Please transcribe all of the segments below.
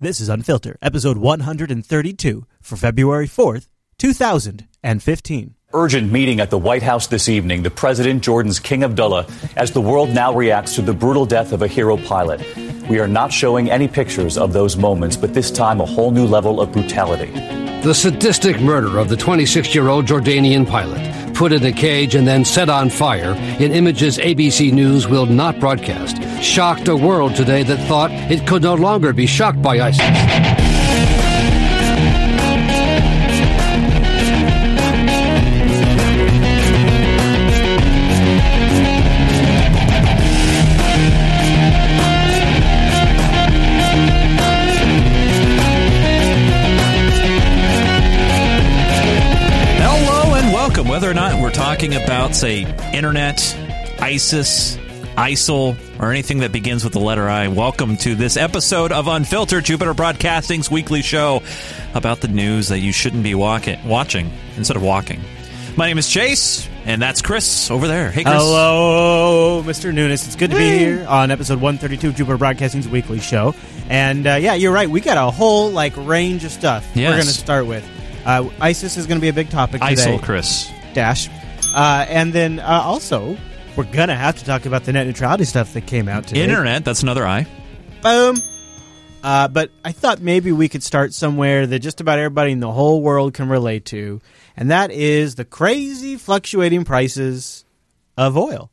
This is Unfiltered, episode 132 for February 4th, 2015. Urgent meeting at the White House this evening. The president, Jordan's King Abdullah, as the world now reacts to the brutal death of a hero pilot. We are not showing any pictures of those moments, but this time a whole new level of brutality. The sadistic murder of the 26 year old Jordanian pilot, put in a cage and then set on fire in images ABC News will not broadcast, shocked a world today that thought it could no longer be shocked by ISIS. Talking about, say, internet, ISIS, ISIL, or anything that begins with the letter I, welcome to this episode of Unfiltered, Jupiter Broadcasting's weekly show about the news that you shouldn't be walking, watching instead of walking. My name is Chase, and that's Chris over there. Hey, Chris. Hello, Mr. Nunes. It's good to be here on episode 132 of Jupiter Broadcasting's weekly show. And uh, yeah, you're right. We got a whole like range of stuff Yes. we're going to start with. Uh, ISIS is going to be a big topic today. ISIL, Chris. Dash. Uh, and then uh, also, we're going to have to talk about the net neutrality stuff that came out today. Internet, that's another I. Boom. Uh, but I thought maybe we could start somewhere that just about everybody in the whole world can relate to, and that is the crazy fluctuating prices of oil.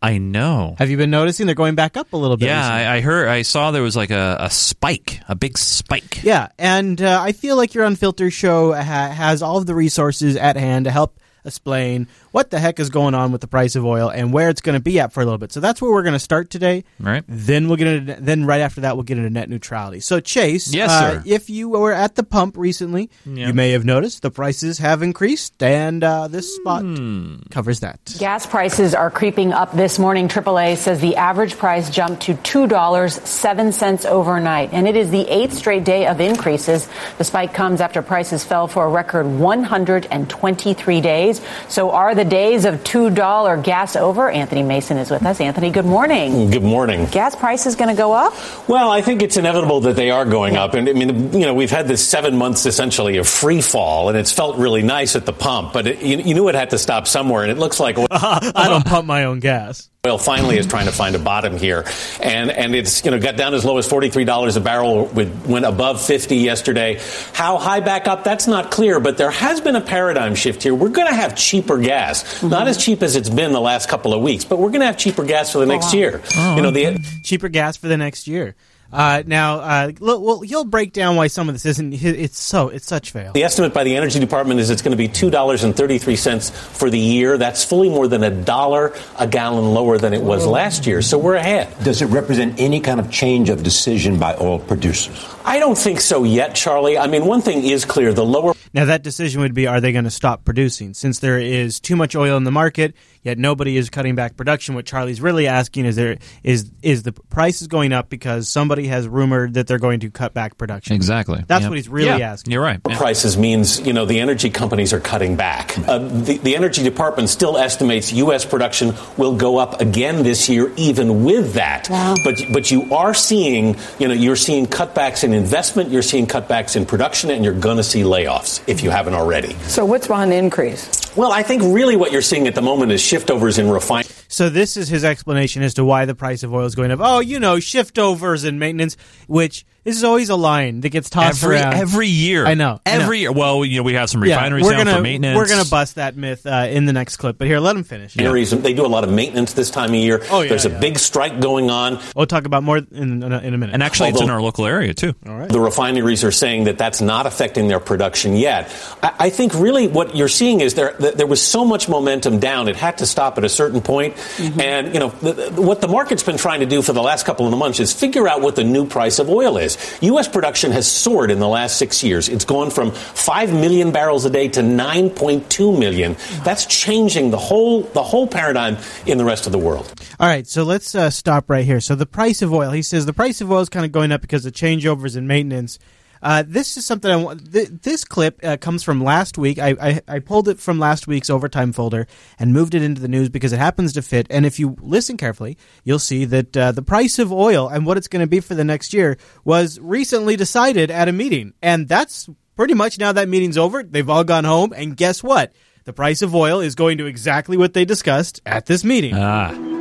I know. Have you been noticing they're going back up a little bit? Yeah. I, I heard, I saw there was like a, a spike, a big spike. yeah, and uh, I feel like your unfiltered show ha- has all of the resources at hand to help explain what the heck is going on with the price of oil and where it's going to be at for a little bit. So that's where we're going to start today. Right. Then we'll get into then right after that we'll get into net neutrality. So Chase, Yes, uh, sir. if you were at the pump recently, Yeah. you may have noticed the prices have increased, and uh, this spot Hmm. covers that. Gas prices are creeping up this morning. AAA says the average price jumped to $2.07 overnight, and it is the eighth straight day of increases. The spike comes after prices fell for a record 123 days. So are the days of $2 gas over? Anthony Mason is with us. Anthony, good morning. Good morning. Gas prices going to go up? Well, I think it's inevitable that they are going up. And I mean, you know, we've had this seven months essentially of free fall, and it's felt really nice at the pump, but it, you, you knew it had to stop somewhere. And it looks like I don't pump my own gas. Oil finally is trying to find a bottom here. And, and it's, you know, got down as low as $43 a barrel, with- went above 50 yesterday. How high back up, that's not clear, but there has been a paradigm shift here. We're going to have cheaper gas. Mm-hmm. Not as cheap as it's been the last couple of weeks, but we're going to have oh, oh, cheaper gas for the next year. You know, the, cheaper gas for the next year. Uh, now, uh, look, well, you'll break down why some of this isn't. It's so it's such fail. The estimate by the Energy Department is it's going to be $2.33 for the year. That's fully more than a dollar a gallon lower than it was last year. So we're ahead. Does it represent any kind of change of decision by oil producers? I don't think so yet, Charlie. I mean, one thing is clear the lower Now, that decision would be: Are they going to stop producing since there is too much oil in the market? Yet nobody is cutting back production. What Charlie's really asking is: There is is the price is going up because somebody has rumored that they're going to cut back production? Exactly. That's Yep. what he's really Yeah, asking. You're right. Yeah. prices means, you know, the energy companies are cutting back. Uh, the, the Energy Department still estimates U.S. production will go up again this year, even with that. Wow. But but you are seeing, you know, you're seeing cutbacks in investment, you're seeing cutbacks in production, and you're going to see layoffs if you haven't already. So what's behind the increase? Well, I think really what you're seeing at the moment is shiftovers in refining. So this is his explanation as to why the price of oil is going up. Oh, you know, shiftovers and maintenance, which this is always a line that gets tossed Every, around every year. I know, I know. Every year. Well, you know, we have some Yeah, refineries we're down gonna for maintenance. we're gonna bust that myth uh, in the next clip. But here, let them finish. areas. They do a lot of maintenance this time of year. Oh, yeah, There's a yeah. big strike going on. We'll talk about more in, in, a, in a minute. And actually, it's in our local area, too. All right. The refineries are saying that that's not affecting their production yet. I, I think really what you're seeing is there that there was so much momentum down, it had to stop at a certain point. And you know the, the- what the market's been trying to do for the last couple of months is figure out what the new price of oil is. U.S. production has soared in the last six years. It's gone from five million barrels a day to 9.2 million. That's changing the whole the whole paradigm in the rest of the world. All right, so let's uh, stop right here. So the price of oil, he says the price of oil is kind of going up because of changeovers and maintenance. Uh, this is something I want. Th- this clip uh, comes from last week. I, I, I pulled it from last week's overtime folder and moved it into the news because it happens to fit. And if you listen carefully, you'll see that uh, the price of oil and what it's going to be for the next year was recently decided at a meeting. And that's pretty much now that meeting's over. They've all gone home. And guess what? The price of oil is going to exactly what they discussed at this meeting. Ah.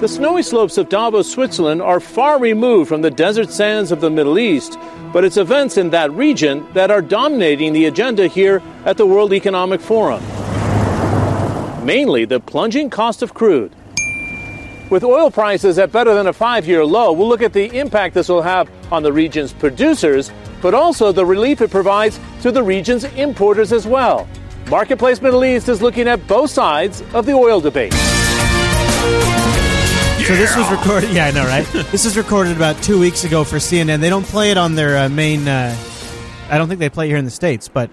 The snowy slopes of Davos, Switzerland are far removed from the desert sands of the Middle East, but it's events in that region that are dominating the agenda here at the World Economic Forum. Mainly the plunging cost of crude. With oil prices at better than a five year low, we'll look at the impact this will have on the region's producers, but also the relief it provides to the region's importers as well. Marketplace Middle East is looking at both sides of the oil debate. So this was recorded. Yeah, I know, right? this was recorded about two weeks ago for CNN. They don't play it on their uh, main. Uh, I don't think they play it here in the states, but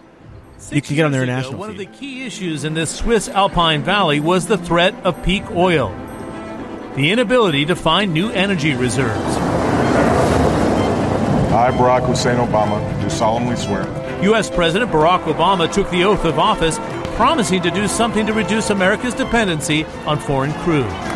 you can get on their Years ago, national. One of the key issues in this Swiss Alpine Valley was the threat of peak oil, the inability to find new energy reserves. I, Barack Hussein Obama, do solemnly swear U.S. President Barack Obama took the oath of office, promising to do something to reduce America's dependency on foreign crude.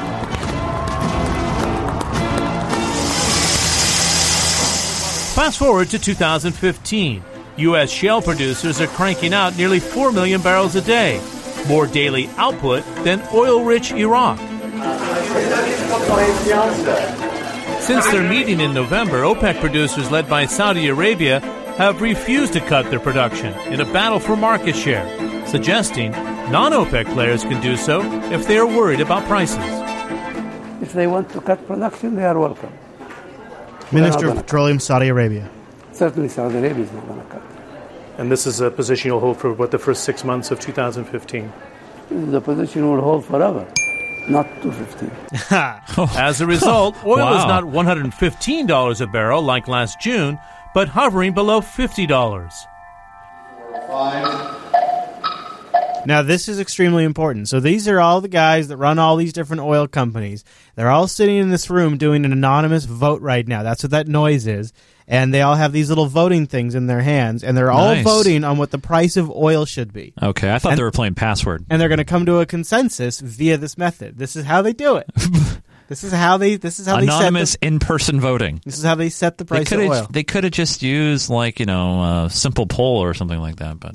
Fast forward to 2015. U.S. shale producers are cranking out nearly 4 million barrels a day, more daily output than oil rich Iraq. Since their meeting in November, OPEC producers led by Saudi Arabia have refused to cut their production in a battle for market share, suggesting non OPEC players can do so if they are worried about prices. If they want to cut production, they are welcome. Minister of Petroleum, Saudi Arabia. Certainly, Saudi Arabia is not going to cut. And this is a position you'll hold for what the first six months of 2015. The position will hold forever, not 215. As a result, oil is not $115 a barrel like last June, but hovering below $50. Now, this is extremely important. So, these are all the guys that run all these different oil companies. They're all sitting in this room doing an anonymous vote right now. That's what that noise is. And they all have these little voting things in their hands, and they're all Nice. voting on what the price of oil should be. Okay, I thought they were playing password. And they're going to come to a consensus via this method. This is how they do it. this is how they. This is how Anonymous they set. in-person voting. The, this is how they set the They price of could oil. have they could have just used like you know a simple poll or something like that, but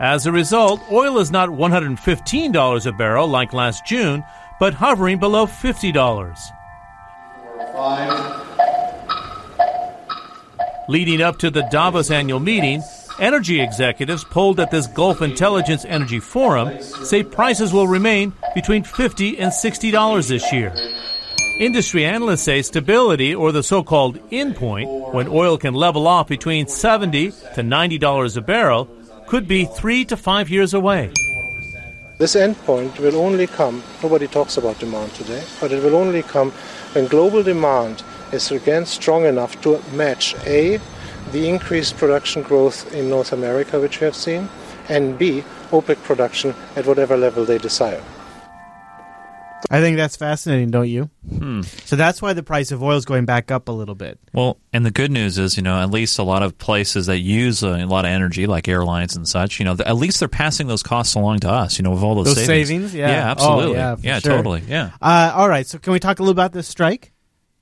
As a result, oil is not $115 a barrel like last June, but hovering below $50. Leading up to the Davos annual meeting, energy executives polled at this Gulf Intelligence Energy Forum say prices will remain between 50 and $60 this year. Industry analysts say stability, or the so called endpoint, when oil can level off between 70 to $90 a barrel, could be three to five years away. This endpoint will only come, nobody talks about demand today, but it will only come when global demand is again strong enough to match A, the increased production growth in North America, which we have seen, and B, OPEC production at whatever level they desire. I think that's fascinating, don't you? Hmm. So that's why the price of oil is going back up a little bit. Well, and the good news is, you know, at least a lot of places that use a lot of energy, like airlines and such, you know, at least they're passing those costs along to us, you know, with all those, Those savings, yeah. yeah, Oh, absolutely, yeah, for sure. totally, yeah, Uh, all right, so can we talk a little about this strike?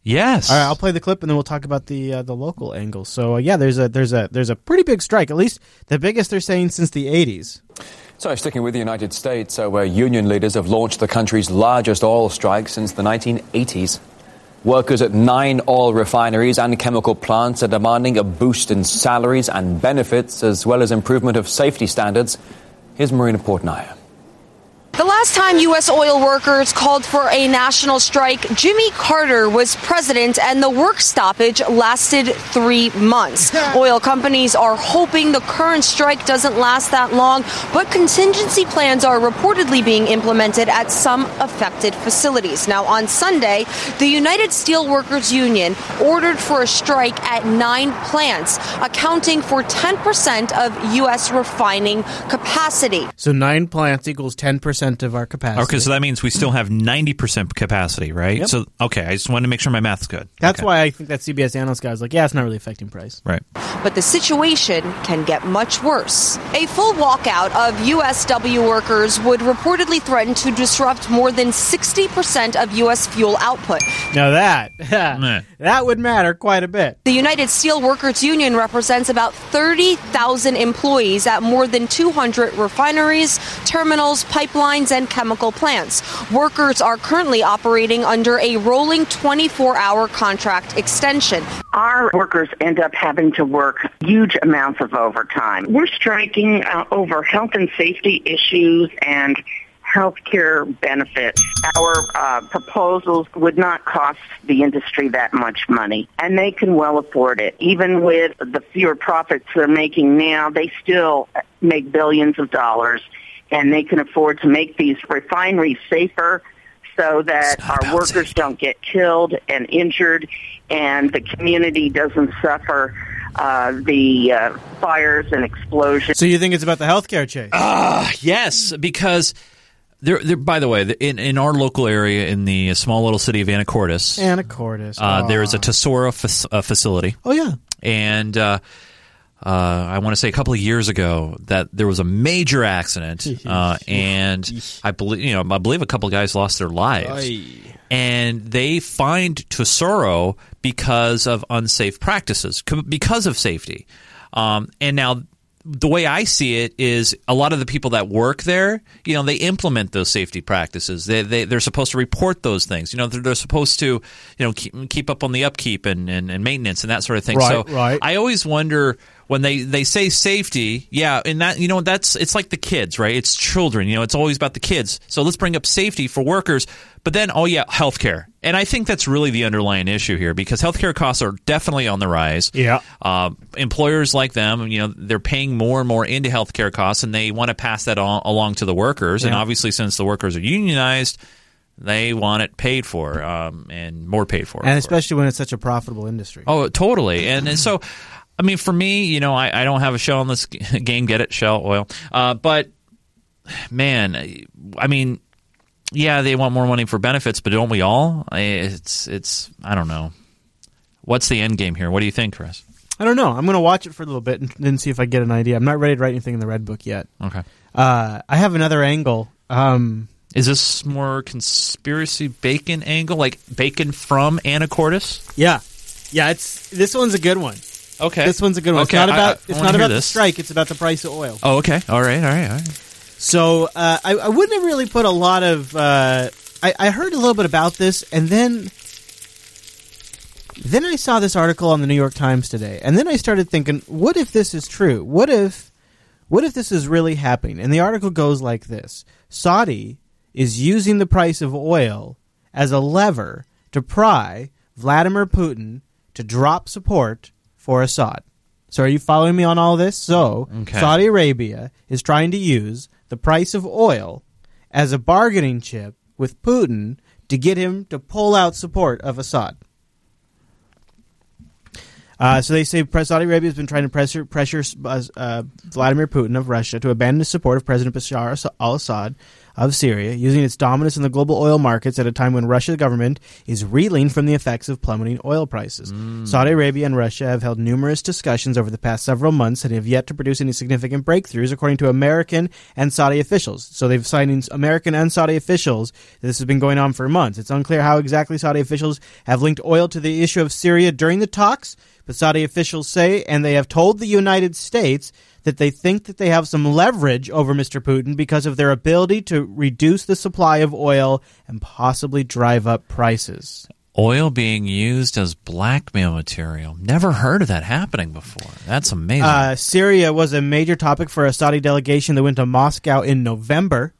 yes. All right, I'll play the clip and then we'll talk about the uh, the local angle. So uh, yeah, there's a there's a there's a pretty big strike, at least the biggest they're saying since the 80s. So, sticking with the United States, uh, where union leaders have launched the country's largest oil strike since the 1980s. Workers at nine oil refineries and chemical plants are demanding a boost in salaries and benefits, as well as improvement of safety standards. Here's Marina Portnaya. The last time U.S. oil workers called for a national strike, Jimmy Carter was president, and the work stoppage lasted three months. oil companies are hoping the current strike doesn't last that long, but contingency plans are reportedly being implemented at some affected facilities. Now, on Sunday, the United Steelworkers Union ordered for a strike at nine plants, accounting for 10% of U.S. refining capacity. So nine plants equals 10% percent of our capacity. Okay, so that means we still have 90% capacity, right? Yep. So, okay, I just wanted to make sure my math's good. That's Okay. why I think that CBS analyst guy was like, "Yeah, it's not really affecting price." Right. But the situation can get much worse. A full walkout of USW workers would reportedly threaten to disrupt more than 60% of U.S. fuel output. Now that that would matter quite a bit. The United Steelworkers Union represents about 30,000 employees at more than 200 refineries, terminals, pipelines, and chemical plants. Workers are currently operating under a rolling 24 hour contract extension. Our workers end up having to work huge amounts of overtime. We're striking uh, over health and safety issues and health care benefits. Our uh, proposals would not cost the industry that much money, and they can well afford it. Even with the fewer profits they're making now, they still make billions of dollars, and they can afford to make these refineries safer so that our workers don't get killed and injured and the community doesn't suffer uh, the uh, fires and explosions. So you think it's about the healthcare chase? Ah, yes, because there, there. By the way, in in our local area, in the small little city of Anacortes, Anacortes. uh, there is a Aw. Tesoro uh, facility. Oh yeah. and uh, I want to say a couple of years ago that there was a major accident, uh, and I believe you know I believe a couple of guys lost their lives, and they fined Tesoro because of unsafe practices, because of safety, um, and now. The way I see it is a lot of the people that work there, you know, they implement those safety practices. They, they, they're supposed to report those things. You know, they're, they're supposed to, you know, keep, keep up on the upkeep and, and, and maintenance and that sort of thing. Right, so right. I always wonder when they, they say safety, yeah, and that you know that's it's like the kids, right? It's children, you know, it's always about the kids. So let's bring up safety for workers, but then oh yeah, healthcare, and I think that's really the underlying issue here because healthcare costs are definitely on the rise. Yeah. uh, employers like them, you know, they're paying more and more into healthcare costs, and they want to pass that on, along to the workers. And obviously, since the workers are unionized. They want it paid for, um, and more paid for. and especially when it's such a profitable industry. Oh, totally. And, and so, I mean, for me, you know, I, I don't have a shell in this game. Get it, Shell Oil. Uh, but man, I mean, yeah, they want more money for benefits, but don't we all? It's it's I don't know. What's the end game here? What do you think, Chris? I don't know. I'm going to watch it for a little bit and then see if I get an idea. I'm not ready to write anything in the red book yet. Okay. Uh, I have another angle. Um, Is this more conspiracy bacon angle, like bacon from Anacortes? yeah, yeah. It's this one's a good one. Okay, This one's a good one. Okay, it's not I- about I- I it's wanna not hear about the this. strike. It's about the price of oil. Oh, okay. All right. All right. All right. So uh, I, I wouldn't have really put a lot of. Uh, I, I heard a little bit about this, and then then I saw this article on the New York Times today, and then I started thinking, what if this is true? What if what if this is really happening? And the article goes like this: Saudi is using the price of oil as a lever to pry Vladimir Putin to drop support for Assad. So are you following me on all this? So Okay. Saudi Arabia is trying to use the price of oil as a bargaining chip with Putin to get him to pull out support of Assad. Uh, so they say Saudi Arabia has been trying to pressure, pressure uh, Vladimir Putin of Russia to abandon his support of President Bashar al-Assad of Syria, using its dominance in the global oil markets at a time when Russia's government is reeling from the effects of plummeting oil prices. Mm. Saudi Arabia and Russia have held numerous discussions over the past several months and have yet to produce any significant breakthroughs, according to American and Saudi officials. So they've signed American and Saudi officials. This has been going on for months. It's unclear how exactly Saudi officials have linked oil to the issue of Syria during the talks, but Saudi officials say, and they have told the United States that they think that they have some leverage over Mr. Putin because of their ability to reduce the supply of oil and possibly drive up prices. Oil being used as blackmail material. Never heard of that happening before. That's amazing. Uh, Syria was a major topic for a Saudi delegation that went to Moscow in November.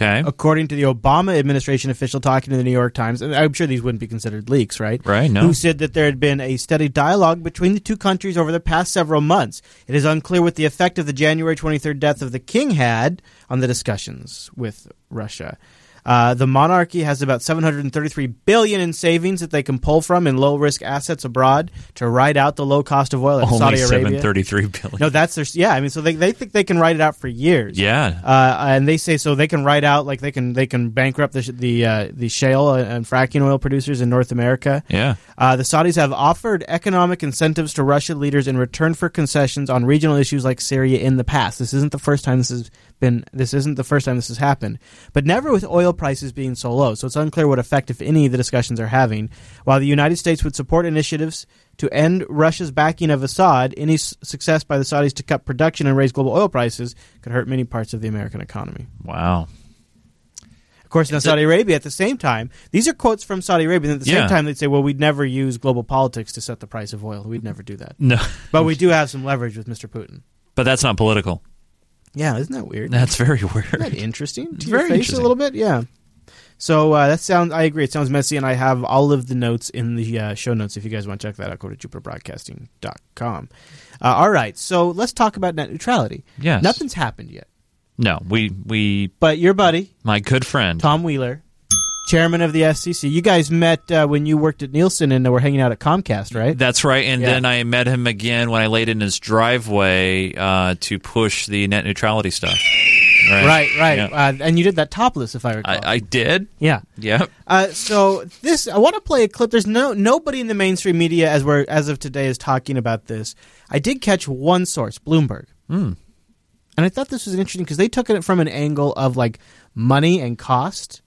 Okay. According to the Obama administration official talking to the New York Times, and I'm sure these wouldn't be considered leaks, right? Right, no. Who said that there had been a steady dialogue between the two countries over the past several months. It is unclear what the effect of the January 23rd death of the king had on the discussions with Russia. Uh, the monarchy has about 733 billion in savings that they can pull from in low risk assets abroad to ride out the low cost of oil in Only Saudi Arabia. 733 billion. No, that's their yeah. I mean, so they, they think they can ride it out for years. Yeah. uh, and they say so they can ride out like they can they can bankrupt the the uh, the shale and fracking oil producers in North America. Yeah. Uh, the Saudis have offered economic incentives to Russian leaders in return for concessions on regional issues like Syria in the past. This isn't the first time this has been. This isn't the first time this has happened, but never with oil prices being so low. So it's unclear what effect, if any, the discussions are having. While the United States would support initiatives to end Russia's backing of Assad, any s- success by the Saudis to cut production and raise global oil prices could hurt many parts of the American economy. Wow. Of course, now Saudi Arabia at the same time, these are quotes from Saudi Arabia. And at the Yeah. same time, they'd say, "Well, we'd never use global politics to set the price of oil. We'd never do that." No. but we do have some leverage with Mr. Putin. But that's not political. Yeah, isn't that weird? That's very weird. Isn't that interesting? To your very face interesting. a little bit, yeah. So uh, that sounds. I agree. It sounds messy, and I have all of the notes in the uh, show notes. If you guys want to check that out, go to jupiterbroadcasting.com. Uh, all right, so let's talk about net neutrality. Yes. nothing's happened yet, No, we we. but your buddy My good friend Tom Wheeler, chairman of the FCC. You guys met uh, when you worked at Nielsen and were hanging out at Comcast, right? That's right. And Yeah. then I met him again when I laid in his driveway uh, to push the net neutrality stuff. Right, Right, right. Yeah. Uh, and you did that topless, if I recall. I, I did. yeah. Yeah. Uh, so this, I want to play a clip. There's no nobody in the mainstream media as we're as of today is talking about this. I did catch one source, Bloomberg, Hmm. and I thought this was interesting because they took it from an angle of like money and cost.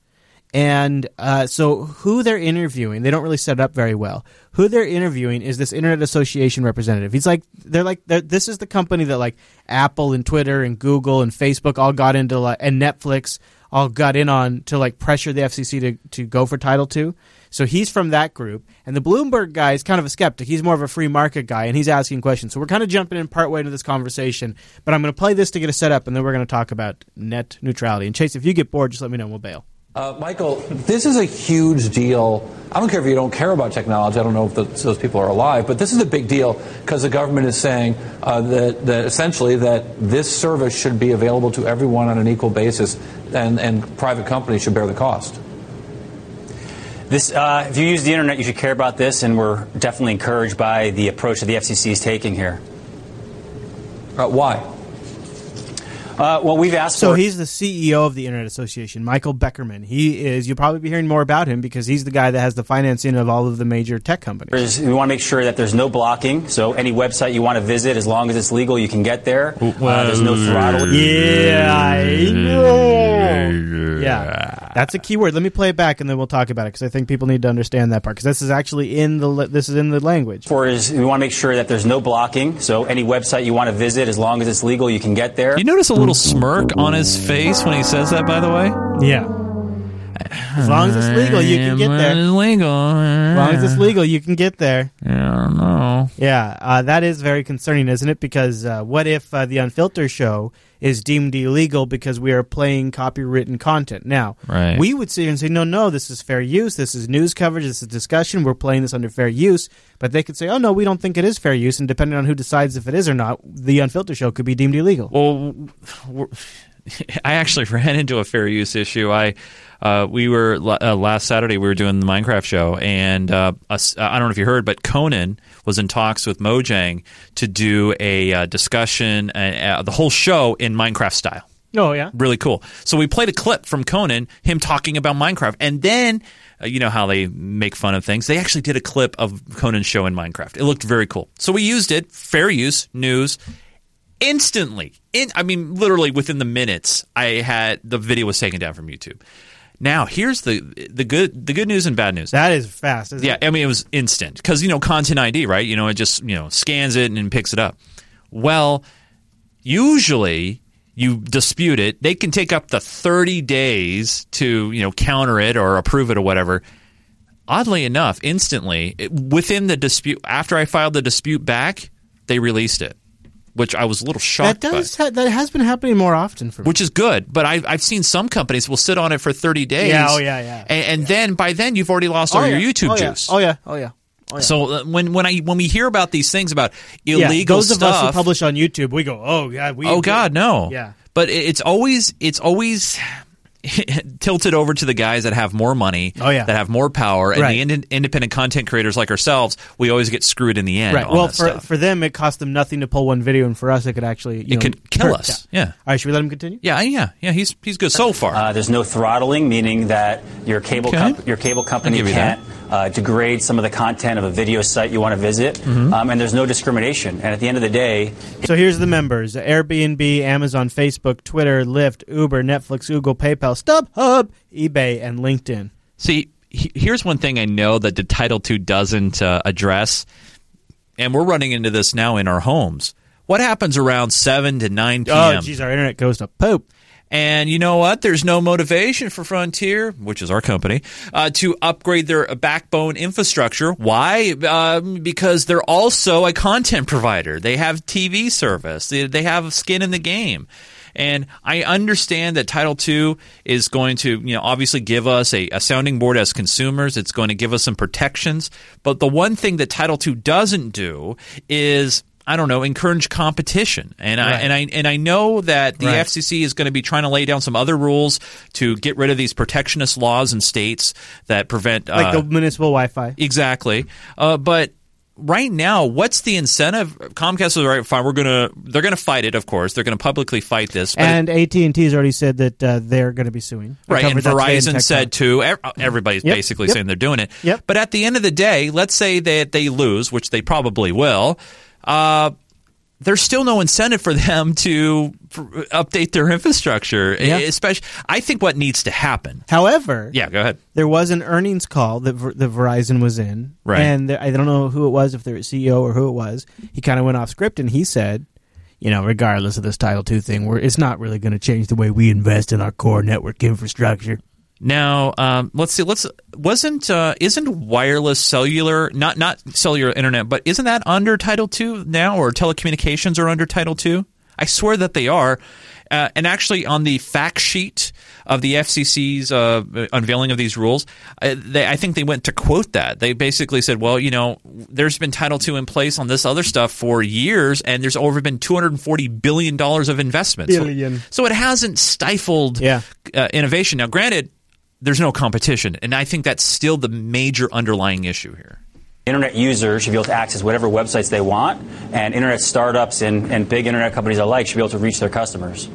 And uh, so, who they're interviewing, they don't really set it up very well. Who they're interviewing is this Internet Association representative. He's like, they're like, they're, this is the company that like Apple and Twitter and Google and Facebook all got into, like, and Netflix all got in on to like pressure the FCC to, to go for Title II. So he's from that group, and the Bloomberg guy is kind of a skeptic. He's more of a free market guy, and he's asking questions. So we're kind of jumping in part way into this conversation. But I'm going to play this to get a set up, and then we're going to talk about net neutrality. And Chase, if you get bored, just let me know. and We'll bail. Uh, Michael, this is a huge deal. I don't care if you don't care about technology. I don't know if the, those people are alive, but this is a big deal because the government is saying uh, that, that essentially that this service should be available to everyone on an equal basis, and, and private companies should bear the cost. This, uh, if you use the internet, you should care about this, and we're definitely encouraged by the approach that the FCC is taking here. Uh, why? Uh, well, we've asked So for. he's the CEO of the Internet Association, Michael Beckerman. He is. You'll probably be hearing more about him because he's the guy that has the financing of all of the major tech companies. We want to make sure that there's no blocking. So any website you want to visit, as long as it's legal, you can get there. Uh, there's no throttle. Yeah, I know. Yeah, that's a key word. Let me play it back, and then we'll talk about it because I think people need to understand that part because this is actually in the this is in the language. For is we want to make sure that there's no blocking. So any website you want to visit, as long as it's legal, you can get there. You notice a little mm. smirk on his face when he says that, by the way? Yeah. As long as it's legal, you can get there. It's legal. As long as it's legal, you can get there. I don't know. Yeah, uh, that is very concerning, isn't it? Because uh, what if uh, the Unfiltered show is deemed illegal because we are playing copywritten content? Now, Right. we would sit here and say, no, no, this is fair use. This is news coverage. This is discussion. We're playing this under fair use. But they could say, oh, no, we don't think it is fair use. And depending on who decides if it is or not, the Unfiltered show could be deemed illegal. Well, I actually ran into a fair use issue. I uh, we were uh, last Saturday we were doing the Minecraft show, and uh, I don't know if you heard, but Conan was in talks with Mojang to do a uh, discussion, uh, uh, the whole show in Minecraft style. Oh, yeah. Really cool. So we played a clip from Conan, him talking about Minecraft, and then. Uh, you know how they make fun of things. They actually did a clip of Conan's show in Minecraft. It looked very cool. So we used it, fair use, news, instantly in i mean literally within the minutes i had the video was taken down from youtube now here's the the good the good news and bad news. That is fast isn't yeah i mean it was instant. Because you know content id right? You know it just you know scans it and picks it up. Well usually you dispute it. They can take up to 30 days to you know counter it or approve it or whatever. Oddly enough instantly it, within the dispute after i filed the dispute back they released it which I was a little shocked That does ha- that has been happening more often for me. Which is good, but I, I've seen some companies will sit on it for thirty days. Yeah, oh, yeah, yeah. And, and then by then you've already lost Oh, all yeah. your YouTube oh, yeah. juice. Oh yeah, oh yeah. Oh, yeah. So uh, when when I when we hear about these things about Yeah, illegal those stuff, of us who publish on YouTube, we go, "Oh God, we." oh God, no. Yeah. But it- it's always it's always tilted over to the guys that have more money, Oh, yeah. that have more power, and Right. the ind- independent content creators like ourselves, we always get screwed in the end. Right. on Well, that for stuff. for them, it cost them nothing to pull one video, and for us, it could actually you It know, could kill hurt. us. Yeah. All right. Should we let him continue? yeah, yeah, yeah. He's he's good so far. Uh, there's no throttling, meaning that your cable Okay. comp- your cable company you can't uh, degrade some of the content of a video site you want to visit, Mm-hmm. um, and there's no discrimination. And at the end of the day, So here's the members: Airbnb, Amazon, Facebook, Twitter, Lyft, Uber, Netflix, Google, PayPal, StubHub, eBay, and LinkedIn. See, he- here's one thing I know that the Title II doesn't uh, address, and we're running into this now in our homes. What happens around 7 to 9 p.m.? Oh, geez, our internet goes to poop. And you know what? There's no motivation for Frontier, which is our company, uh, to upgrade their backbone infrastructure. Why? Um, because they're also a content provider. They have TV service. They, they have skin in the game. And I understand that Title II is going to, you know, obviously give us a, a sounding board as consumers. It's going to give us some protections. But the one thing that Title II doesn't do is I don't know, encourage competition. And I and I and I know that the Right. FCC is going to be trying to lay down some other rules to get rid of these protectionist laws in states that prevent Like uh, the municipal Wi-Fi. exactly. Uh, but right now, what's the incentive? Comcast is right. Fine, we're gonna they're gonna fight it. Of course, they're gonna publicly fight this. And AT and T has already said that uh, they're going to be suing. Right, and covered that today in Verizon said too. Everybody's Yep, basically yep. saying they're doing it. Yep. But at the end of the day, let's say that they lose, which they probably will. Uh, there's still no incentive for them to update their infrastructure. Yeah. Especially, I think what needs to happen. However, Yeah, go ahead. there was an earnings call that, Ver- that Verizon was in, Right. And there, I don't know who it was, if they're CEO or who it was. He kind of went off script and he said, you know, regardless of this Title II thing, where it's not really going to change the way we invest in our core network infrastructure. Now, um, let's see. Let's wasn't uh, isn't wireless cellular not not cellular internet, but isn't that under Title II now, or telecommunications are under Title II? I swear that they are. Uh, and actually, on the fact sheet of the FCC's uh, unveiling of these rules, uh, they, I think they went to quote that. They basically said, "Well, you know, there's been Title II in place on this other stuff for years, and there's over been 240 billion dollars of investment. So- Billion. So, it hasn't stifled Yeah. uh, innovation. Now, granted, there's no competition, and I think that's still the major underlying issue here. internet users should be able to access whatever websites they want, and internet startups and, and big internet companies alike should be able to reach their customers.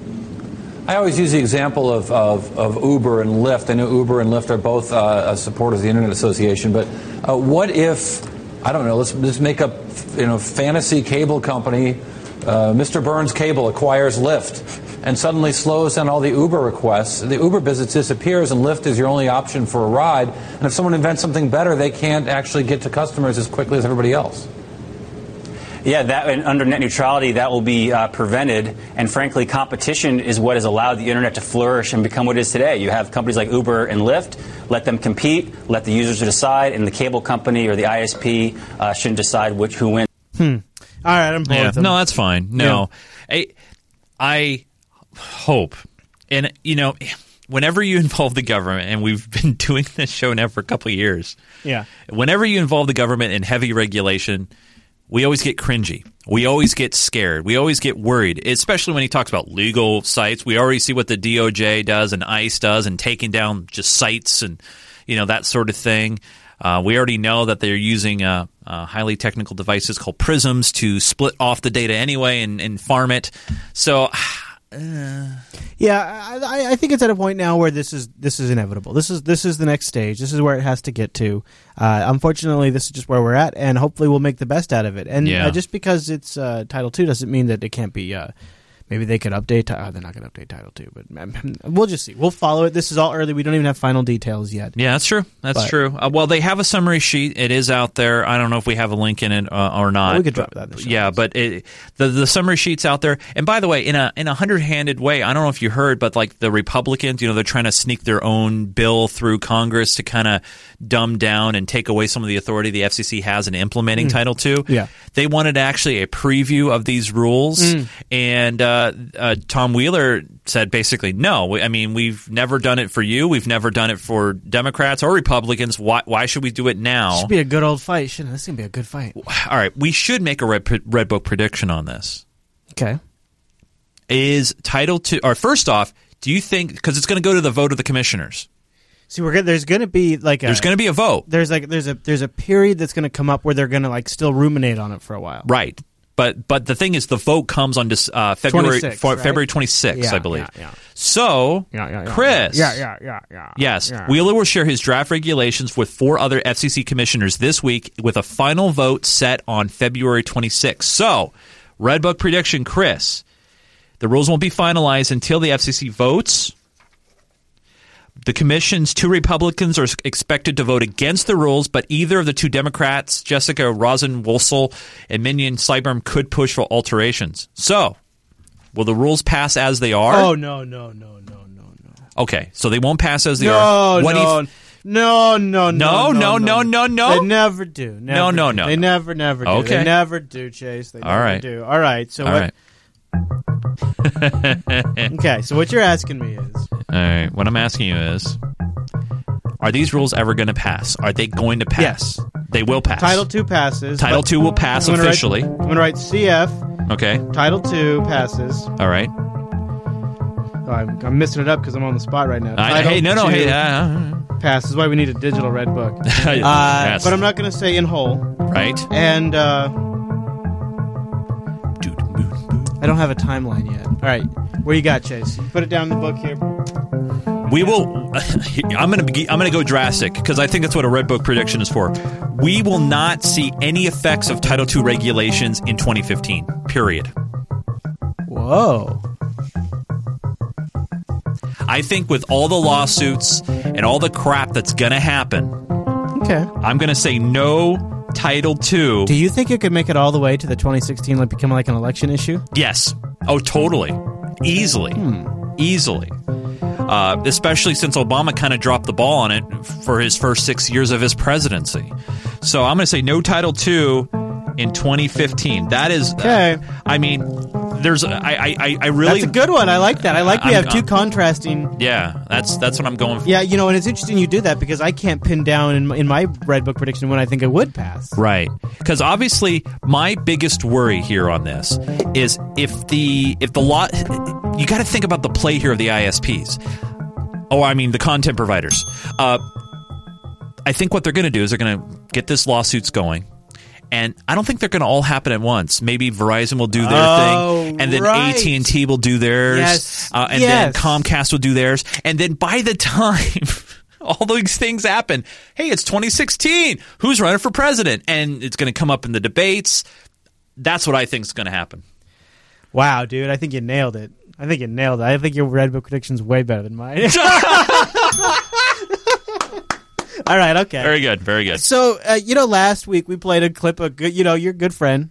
I always use the example of, of, of Uber and Lyft. I know Uber and Lyft are both uh, supporters of the Internet Association, but uh, what if, I don't know, let's just make up, you know, fantasy cable company, uh, Mr. Burns Cable acquires Lyft and suddenly slows down all the Uber requests. The Uber business disappears and Lyft is your only option for a ride. And if someone invents something better, they can't actually get to customers as quickly as everybody else. Yeah, that and under net neutrality, that will be uh, prevented. And frankly, competition is what has allowed the internet to flourish and become what it is today. You have companies like Uber and Lyft. Let them compete. Let the users decide, and the cable company or the ISP uh, shouldn't decide which who wins. Hmm. All right, I'm Yeah, both. no, that's fine. No, I, I hope, and you know, whenever you involve the government, and we've been doing this show now for a couple of years. Yeah. Whenever you involve the government in heavy regulation, we always get cringy. We always get scared. We always get worried, especially when he talks about legal sites. We already see what the DOJ does and ICE does and taking down just sites and, you know, that sort of thing. Uh, we already know that they're using uh, uh, highly technical devices called prisms to split off the data anyway and, and farm it. So, Yeah, I, I- think it's at a point now where this is this is inevitable. This is this is the next stage. This is where it has to get to. Uh, unfortunately, this is just where we're at, and hopefully, we'll make the best out of it. And Yeah. uh, just because it's uh, Title Two doesn't mean that it can't be. Maybe they could update. Uh, they're not going to update Title Two, but we'll just see. We'll follow it. This is all early. We don't even have final details yet. Yeah, that's true. That's But- true. Uh, well, they have a summary sheet. It is out there. I don't know if we have a link in it uh, or not. we could drop that in the yeah, but it, the the summary sheet's out there. And by the way, in a in a hundred handed way, I don't know if you heard, but like the Republicans, you know, they're trying to sneak their own bill through Congress to kind of dumb down and take away some of the authority the FCC has in implementing Mm. Title II. Yeah. They wanted actually a preview of these rules, Mm. and uh, uh, Tom Wheeler said basically, no. I mean, we've never done it for you. We've never done it for Democrats or Republicans. Why, why should we do it now? Should be a good old fight, shouldn't it? This is gonna be a good fight. All right, we should make a red, red book prediction on this. Okay. Is Title II, or first off, Do you think because it's going to go to the vote of the commissioners? See, we're gonna, there's going to be like a, There's going to be a vote, there's like there's a there's a period that's going to come up where they're going to like still ruminate on it for a while. right? But but the thing is, the vote comes on uh, February 26th, for- right? February 26th, Yeah, I believe. yeah, yeah. So, Chris, Yeah, yeah, yeah, yeah. Yes. Wheeler will share his draft regulations with four other FCC commissioners this week, with a final vote set on February 26th. So, Red Book prediction, Chris. The rules won't be finalized until the FCC votes. The commission's two Republicans are expected to vote against the rules, but either of the two Democrats, Jessica Rosenworcel and Mignon Clyburn, could push for alterations. So, will the rules pass as they are? Oh no no no no no no. Okay, so they won't pass as they no, are. What do you no, no, no, No, no, no, no, no. They never do. Never No, no, no, They no. never, never do. Okay. They never do, Chase. They All never right. do. All right. So All what? right. okay. So what you're asking me is, All right. What I'm asking you is Are these rules ever going to pass? Are they going to pass? Yes. They will pass. Title Two passes. Title two will pass I'm gonna write- officially. I'm going to write CF. Okay. Title Two passes. All right. Oh, I'm, I'm missing it up because I'm on the spot right now. I- hey, no, no, hey, uh, passes. Why we need a digital red book. uh, Yes. But I'm not going to say in whole. Right. And uh, I don't have a timeline yet. All right, where you got Chase? Put it down in the book here. We will. I'm going to be. I'm going to go drastic because I think that's what a red book prediction is for. We will not see any effects of Title II regulations in 2015. Period. Whoa. I think with all the lawsuits and all the crap that's going to happen, Okay. I'm going to say no Title II. Do you think it could make it all the way to the 2016, like become like an election issue? Yes. Oh, totally. Easily. Easily. Uh, especially since Obama kind of dropped the ball on it for his first six years of his presidency. So I'm going to say no Title II in 2015. That is. Okay. I mean, there's. I. I. I- really. That's a good one. I like that. I like we I'm- have 2 I'm- contrasting. Yeah. That's. That's what I'm going for. Yeah, you know, and it's interesting you do that because I can't pin down in my, in my red book prediction when I think it would pass. Right. Because obviously, my biggest worry here on this is if the if the law, you got to think about the play here of the ISPs. Oh, I mean the content providers. Uh, I think what they're going to do is they're going to get this lawsuits going. And I don't think they're going to all happen at once. Maybe Verizon will do their Oh, thing, and then right. AT and T will do theirs, Yes. uh, and Yes. then Comcast will do theirs, and then by the time all these things happen, hey, it's 2016. Who's running for president? And it's going to come up in the debates. That's what I think is going to happen. Wow, dude, I think you nailed it. I think you nailed it. I think your red book prediction's way better than mine. All right, okay. Very good, very good. So, uh, you know, last week we played a clip of good, you know, your good friend,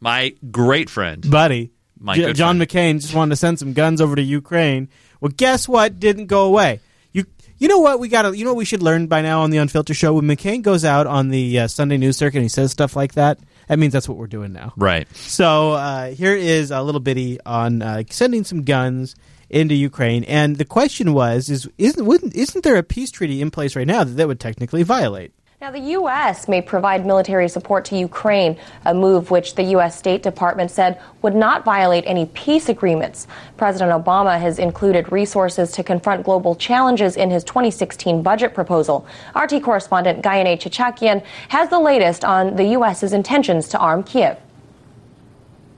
My great friend, buddy, My J- John McCain, just wanted to send some guns over to Ukraine. Well, guess what? Didn't go away. You, you know what? We got to, you know, what we should learn by now on the Unfiltered show. When McCain goes out on the uh, Sunday news circuit and he says stuff like that, that means that's what we're doing now. right? So uh, here is a little bitty on uh, sending some guns into Ukraine, and the question was: is isn't isn't there a peace treaty in place right now that that would technically violate? Now, the U.S. may provide military support to Ukraine, a move which the U.S. State Department said would not violate any peace agreements. President Obama has included resources to confront global challenges in his 2016 budget proposal. RT correspondent Gayane Chichakyan has the latest on the U.S.'s intentions to arm Kiev.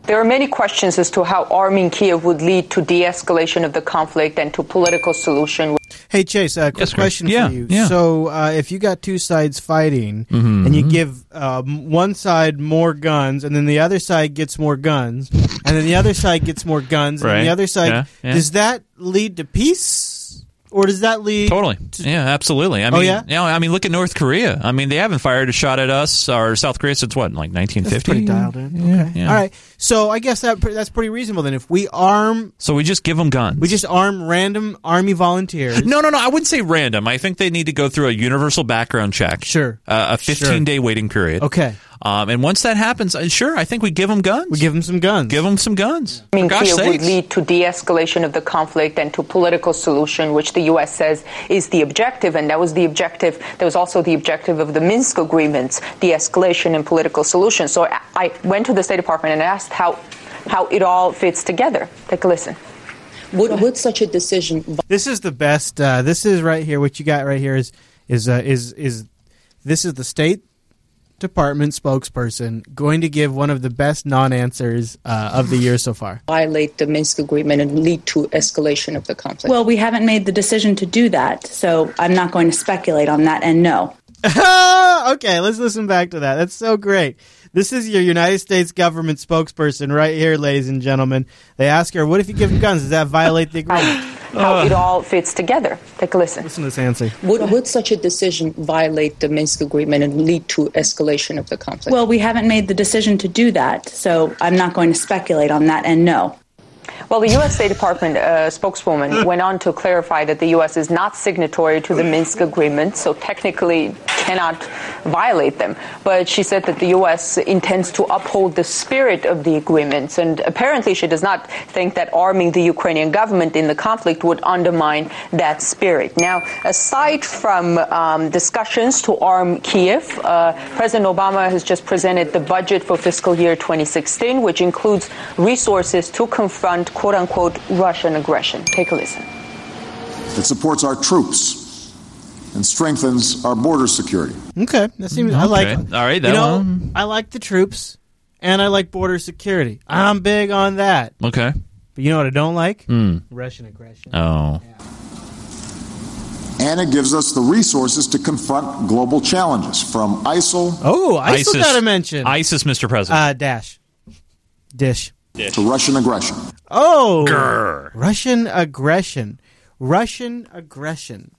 There are many questions as to how arming Kiev would lead to de escalation of the conflict and to political solution. Hey Chase, a quick Yes, question Yeah, for you. yeah. So uh, if you got two sides fighting, Mhm. and you give um, one side more guns, and then the other side gets more guns, and then the other side gets more guns, and Right. the other side, Yeah, yeah. does that lead to peace, or does that lead Totally. Yeah, absolutely. I Oh, mean, yeah? you know, I mean, look at North Korea. I mean, they haven't fired a shot at us or South Korea since what, like 1950? Pretty dialed in. Yeah, Okay. yeah. All right. So I guess that that's pretty reasonable then. If we arm, So we just give them guns. we just arm random army volunteers. No, no, no. I wouldn't say random. I think they need to go through a universal background check. Sure. Uh, a 15 Sure. day waiting period. Okay. Um, and once that happens, uh, sure, I think we give them guns. We give them some guns. Give them some guns. Arming For gosh Kiev would lead to de escalation of the conflict and to political solution, which the U.S. says is the objective. And that was the objective. That was also the objective of the Minsk agreements, de escalation and political solution. So I- I went to the State Department and asked how, how it all fits together. Take a listen. Would, would such a decision? This is the best. Uh, this is right here. What you got right here is is uh, is is this is the State Department spokesperson going to give one of the best non-answers uh, of the year so far. Violate the Minsk agreement and lead to escalation of the conflict. Well, we haven't made the decision to do that, so I'm not going to speculate on that. And no. okay, let's listen back to that. That's so great. This is your United States government spokesperson right here, ladies and gentlemen. They ask her, "What if you give them guns? Does that violate the agreement?" How uh. it all fits together. Take a listen. Listen to this answer. Would, would such a decision violate the Minsk agreement and lead to escalation of the conflict? Well, we haven't made the decision to do that, so I'm not going to speculate on that. And no. Well, the U.S. State Department uh, spokeswoman went on to clarify that the U.S. is not signatory to the Minsk agreement, so technically cannot violate them. But she said that the U.S. intends to uphold the spirit of the agreements, and apparently she does not think that arming the Ukrainian government in the conflict would undermine that spirit. Now, aside from um, discussions to arm Kiev, uh, President Obama has just presented the budget for fiscal year 2016, which includes resources to confront quote unquote Russian aggression. Take a listen. It supports our troops and strengthens our border security. Okay, that seems. I like. Okay. All right, that you know, one. I like the troops, and I like border security. I'm big on that. Okay. But you know what I don't like? Hmm. Russian aggression. Oh. And it gives us the resources to confront global challenges from ISIL Oh, I still ISIS- got to mention ISIS, Mr. President. Uh, dash, dish. To Russian aggression. Oh, Grr. Russian aggression. Russian aggression.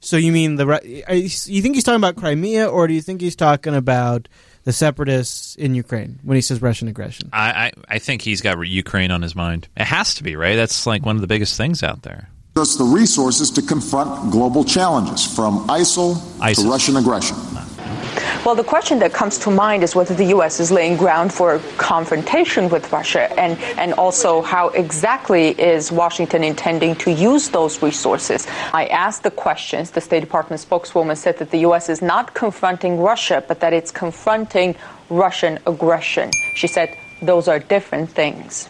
So you mean the? You you think he's talking about Crimea, or do you think he's talking about the separatists in Ukraine when he says Russian aggression? I, I, I think he's got Ukraine on his mind. It has to be, right? That's like one of the biggest things out there. Gives us the resources to confront global challenges from ISIL ISIS. to Russian aggression. Well, the question that comes to mind is whether the U.S. is laying ground for confrontation with Russia, and, and also how exactly is Washington intending to use those resources. I asked the questions. The State Department spokeswoman said that the U.S. is not confronting Russia, but that it's confronting Russian aggression. She said those are different things.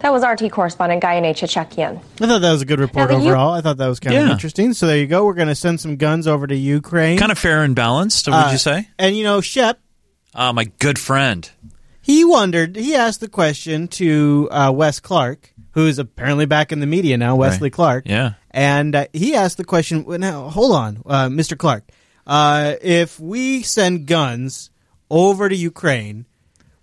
That was RT correspondent Gayane Chichakyan. I thought that was a good report Now, the U- overall. I thought that was kind of interesting. So there you go. We're going to send some guns over to Ukraine. Kind of fair and balanced, would Uh, you say? And you know, Shep, Uh, my good friend. he wondered. He asked the question to uh, Wes Clark, who is apparently back in the media now. Wesley Right. Clark. Yeah. And uh, he asked the question. well, Now, hold on, uh, Mr. Clark. Uh, if we send guns over to Ukraine,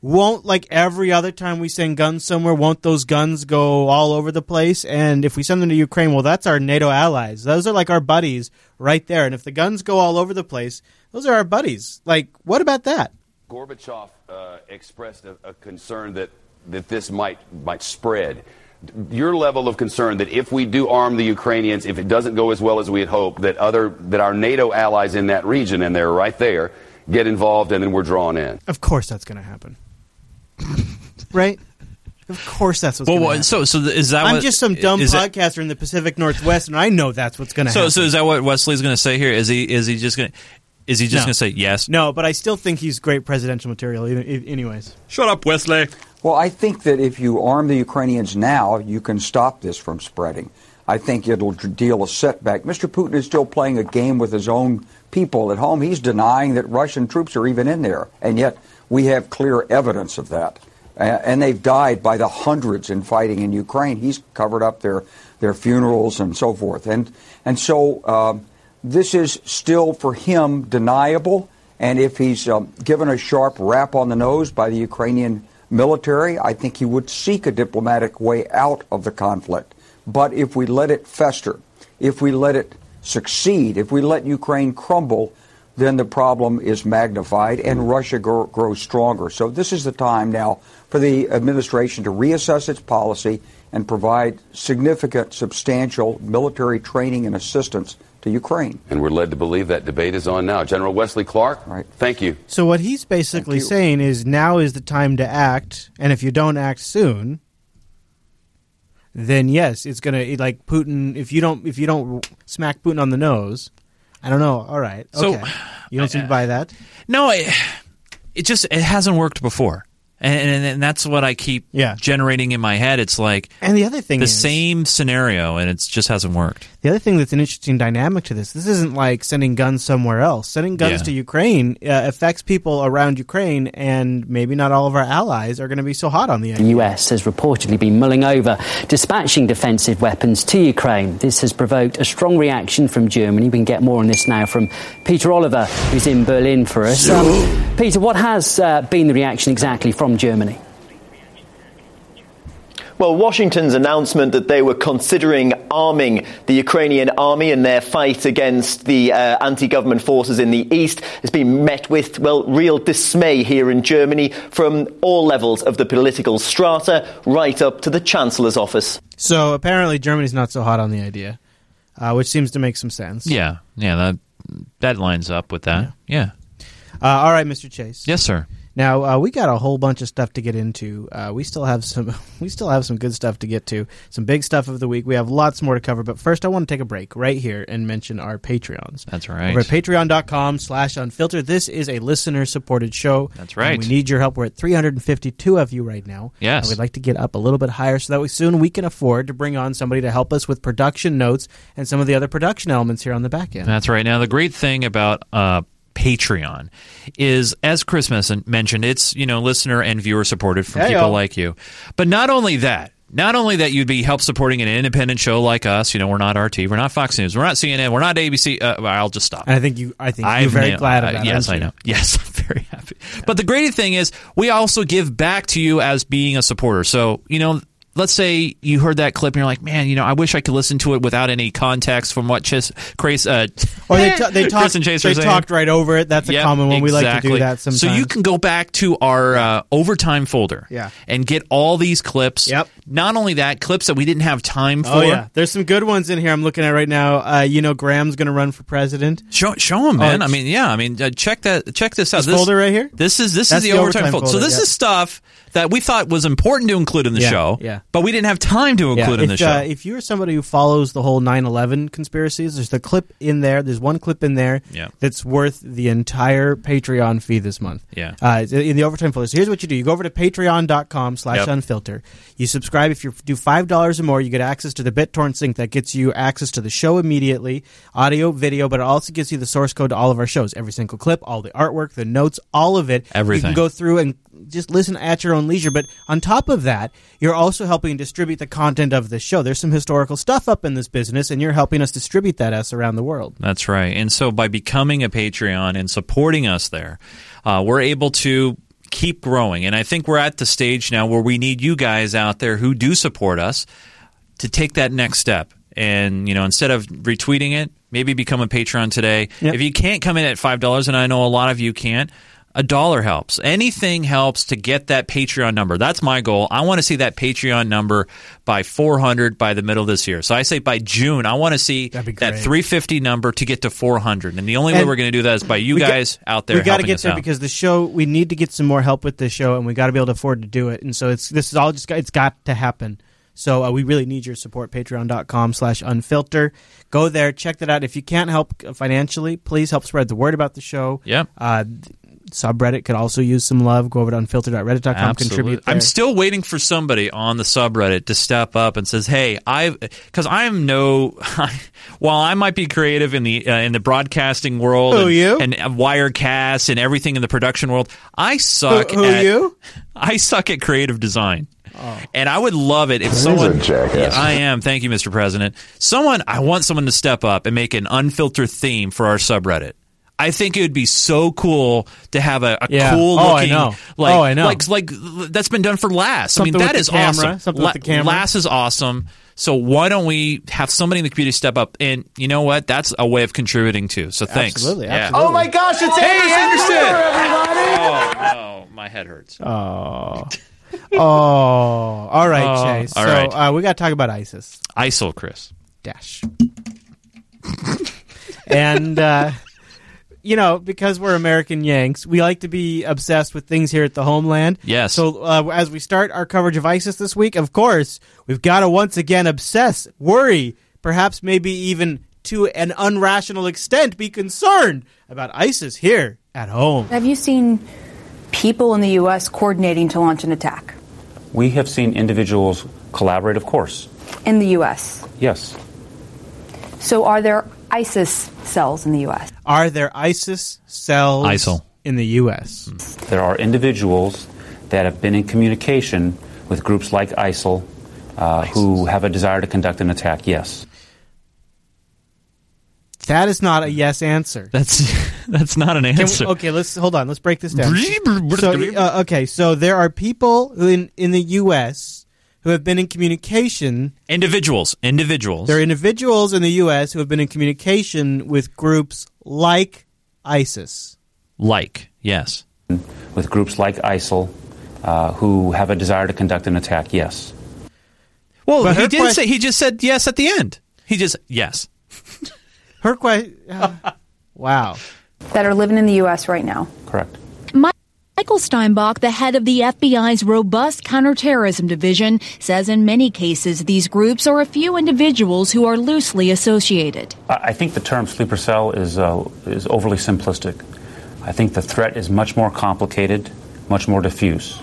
won't like every other time we send guns somewhere, won't those guns go all over the place? And if we send them to Ukraine, well, that's our NATO allies. Those are like our buddies right there. And if the guns go all over the place, those are our buddies. Like, what about that? Gorbachev uh, expressed a, a concern that, that this might might spread. Your level of concern that if we do arm the Ukrainians, if it doesn't go as well as we had hoped, that other that our NATO allies in that region, and they're right there, get involved, and then we're drawn in. Of course, that's going to happen. right? Of course, that's what's Well, going to what- happen. so so is that I'm what- just some dumb is that- podcaster in the Pacific Northwest, and I know that's what's going to So happen. so is that what Wesley's going to say here? Is he is he just going to is he just No. going to say yes? No, but I still think he's great presidential material. Anyways, Shut up, Wesley. Well, I think that if you arm the Ukrainians now, you can stop this from spreading. I think it'll deal a setback. Mr. Putin is still playing a game with his own people at home. He's denying that Russian troops are even in there, and yet we have clear evidence of that. And they've died by the hundreds in fighting in Ukraine. He's covered up their their funerals and so forth. And and so um, this is still for him deniable. And if he's um, given a sharp rap on the nose by the Ukrainian military, I think he would seek a diplomatic way out of the conflict. But if we let it fester, if we let it succeed, if we let Ukraine crumble, then the problem is magnified and mm-hmm. Russia grow, grows stronger. So this is the time now for the administration to reassess its policy and provide significant, substantial military training and assistance to Ukraine. And we're led to believe that debate is on now. General Wesley Clark, right. thank you. so what he's basically saying is now is the time to act, and if you don't act soon, then yes, it's gonna like Putin. If you don't, if you don't smack Putin on the nose, I don't know. All right, So- okay, you don't seem to buy that. No, it, it just it hasn't worked before. And, and, and that's what I keep Yeah. generating in my head. It's like And the other thing the is- same scenario, and it just hasn't worked. The other thing that's an interesting dynamic to this, this isn't like sending guns somewhere else. Sending guns Yeah. to Ukraine uh, affects people around Ukraine, and maybe not all of our allies are going to be so hot on the end. The US has reportedly been mulling over dispatching defensive weapons to Ukraine. This has provoked a strong reaction from Germany. We can get more on this now from Peter Oliver, who's in Berlin for us. Um, Peter, what has uh, been the reaction exactly from Germany? Well, Washington's announcement that they were considering arming the Ukrainian army in their fight against the uh, anti government forces in the east has been met with, well, real dismay here in Germany from all levels of the political strata, right up to the Chancellor's office. So apparently, Germany's not so hot on the idea, uh, which seems to make some sense. Yeah, yeah, that that lines up with that. Yeah. Uh, all right, Mr. Chase. Yes, sir. Now uh, we got a whole bunch of stuff to get into. Uh, we still have some. We still have some good stuff to get to. Some big stuff of the week. We have lots more to cover. But first, I want to take a break right here and mention our Patreons. That's right. Over at patreon.com/slash unfiltered. This is a listener-supported show. That's right. And we need your help. We're at 352 of you right now. Yes. And we'd like to get up a little bit higher so that we soon we can afford to bring on somebody to help us with production notes and some of the other production elements here on the back end. That's right. Now, the great thing about uh, Patreon is, as Chris mentioned, it's you know listener and viewer supported from Hey-o. people like you. But not only that. Not only that, you'd be help supporting an independent show like us. You know, we're not RT, we're not Fox News, we're not CNN, we're not ABC. Uh, I'll just stop. And I think you. I think you're very nailed- glad of uh, yes, I know. Yes, I'm very happy. But the great thing is, we also give back to you as being a supporter. So, you know, let's say you heard that clip and you're like, man, you know, I wish I could listen to it without any context from what Chis, Chris, uh, Or they, ta- they Chris talked. and Chase they saying. talked right over it. That's a Yep, common one. We like to do that sometimes. So you can go back to our uh, overtime folder, Yeah. and get all these clips. Yep. Not only that, clips that we didn't have time for. Oh yeah, there's some good ones in here. I'm looking at right now. Uh, you know, Graham's going to run for president. Show, show them, man. Oh, I mean, yeah. I mean, uh, check that. Check this out. This folder right here? This is this That's is the, the overtime, overtime folder. So this yeah. is stuff that we thought was important to include in the Yeah, show. yeah. But we didn't have time to include in if, the show. Uh, if you're somebody who follows the whole 9/11 conspiracies, there's the clip in there. There's one clip in there Yeah. that's worth the entire Patreon fee this month. Yeah. uh, in the overtime folder. So here's what you do: you go over to Patreon.com/slash Yep. Unfilter. You subscribe. If you do five dollars or more, you get access to the BitTorrent sync that gets you access to the show immediately, audio, video, but it also gives you the source code to all of our shows, every single clip, all the artwork, the notes, all of it. Everything. You can go through and just listen at your own leisure. But on top of that, you're also helping distribute the content of the show. There's some historical stuff up in this business, and you're helping us distribute that us around the world. That's right. And so by becoming a Patreon and supporting us there, uh, we're able to keep growing. And I think we're at the stage now where we need you guys out there who do support us to take that next step. And, you know, instead of retweeting it, maybe become a Patreon today. Yep. If you can't come in at $5, and I know a lot of you can't, a dollar helps. Anything helps to get that Patreon number. That's my goal. I want to see that Patreon number by 400 by the middle of this year. So I say by June, I want to see that 350 number to get to 400. And the only way we're going to do that is by you we got- guys out there We got to get there out. because the show. We need to get some more help with the show, and we got to be able to afford to do it. And so it's this is all just got- it's got to happen. So uh, we really need your support. Patreon.com slash unfilter. Go there, check that out. If you can't help financially, please help spread the word about the show. Yep. Uh, subreddit could also use some love. Go over to unfiltered.reddit.com, contribute there. I'm still waiting for somebody on the subreddit to step up and says, "Hey, I," because I'm no. while I might be creative in the uh, in the broadcasting world, Who, and, you? and uh, Wirecast and everything in the production world, I suck. Who- who, at, you? I suck at creative design. And I would love it if He's someone. a jackass. Yeah, I am. Thank you, Mr. President. Someone, I want someone to step up and make an unfiltered theme for our subreddit. I think it would be so cool to have a, a Yeah. cool Oh, I looking, know. like, Oh, I know. like, like that's been done for Lass. I mean, that with is camera, awesome. something with the camera. Lass is awesome. So why don't we have somebody in the community step up? And you know what? That's a way of contributing too. So thanks. Absolutely, Yeah. absolutely. Oh my gosh, it's Hey, Anderson! Anderson! everybody! Oh no, my head hurts. Oh. oh. All right, Oh, Chase. all so right. Uh, we got to talk about ISIS. ISIL, Chris. Dash. and uh, you know, because we're American Yanks, we like to be obsessed with things here at the homeland. Yes. So uh, as we start our coverage of ISIS this week, of course, we've got to once again obsess, worry, perhaps maybe even to an unrational extent, be concerned about ISIS here at home. Have you seen people in the U.S. coordinating to launch an attack We have seen individuals collaborate, of course. in the U.S. Yes. So, are there ISIS cells in the U.S.? Are there ISIS cells ISIL. in the U.S.? There are individuals that have been in communication with groups like ISIL uh, who have a desire to conduct an attack, yes. That is not a yes answer. That's that's not an Can we- answer. okay, let's hold on. Let's break this down. so, uh, okay, so there are people in in the U.S. who have been in communication. Individuals, individuals. There are individuals in the U.S. who have been in communication with groups like ISIS. Like, yes. With groups like ISIL uh, who have a desire to conduct an attack, yes. Well, But he did que- say he just said yes at the end. He just yes. Her question. wow. That are living in the U.S. right now. Correct. Mi- Michael Steinbach, the head of the FBI's robust counterterrorism division, says in many cases these groups are a few individuals who are loosely associated. I I think the term sleeper cell is, uh, is overly simplistic. I think the threat is much more complicated, much more diffuse.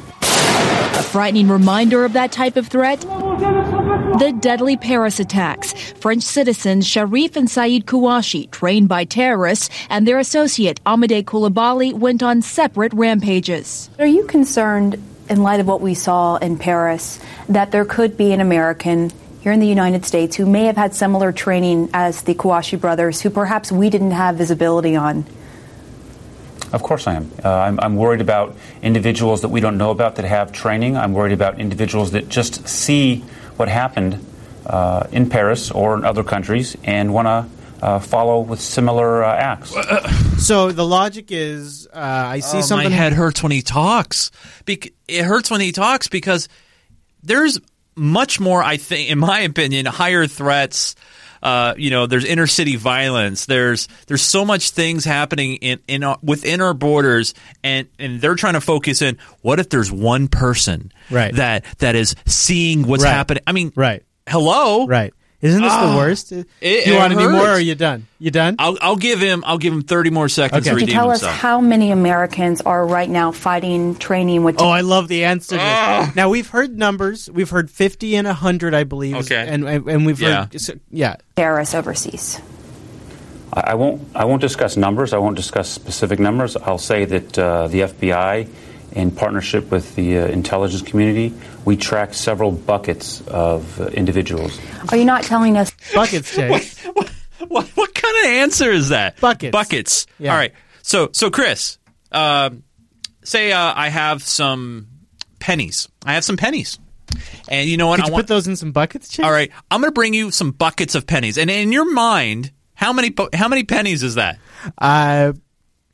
Frightening reminder of that type of threat? The deadly Paris attacks. French citizens Cherif and Saeed Kouachi, trained by terrorists, and their associate Amedy Coulibaly went on separate rampages. Are you concerned, in light of what we saw in Paris, that there could be an American here in the United States who may have had similar training as the Kouachi brothers, who perhaps we didn't have visibility on? Of course I am. Uh, I'm, I'm worried about individuals that we don't know about that have training. I'm worried about individuals that just see what happened uh, in Paris or in other countries and want to uh, follow with similar uh, acts. So the logic is, uh, I see Oh, something. My head hurts when he talks. Bec- it hurts when he talks because there's much more. I think, in my opinion, higher threats. Uh, you know, there's inner city violence. There's there's so much things happening in in our, within our borders, and and they're trying to focus in. What if there's one person Right. that that is seeing what's Right. happening? I mean, right? Hello, Right? Isn't this Ah, the worst? it- Do you it want any more, or hurts. are you done? You done? I'll I'll give him I'll give him 30 more seconds Okay. to Could you redeem tell us how many Americans are right now fighting, training with? Oh, I love the answer. To Ah. Now we've heard numbers. We've heard fifty and hundred, I believe. Okay. and and, and we've Yeah. heard so- yeah. terrorists overseas. I I won't. I won't discuss numbers. I won't discuss specific numbers. I'll say that uh, the FBI, in partnership with the uh, intelligence community, we track several buckets of uh, individuals. Are you not telling us buckets, Chase? what, what kind of answer is that? Buckets. Buckets. Yeah. All right. So, so Chris, um, say uh, I have some pennies. I have some pennies, and you know what? Could I you want put those in some buckets, Chase? All right. I'm going to bring you some buckets of pennies, and in your mind, how many how many pennies is that? Uh, a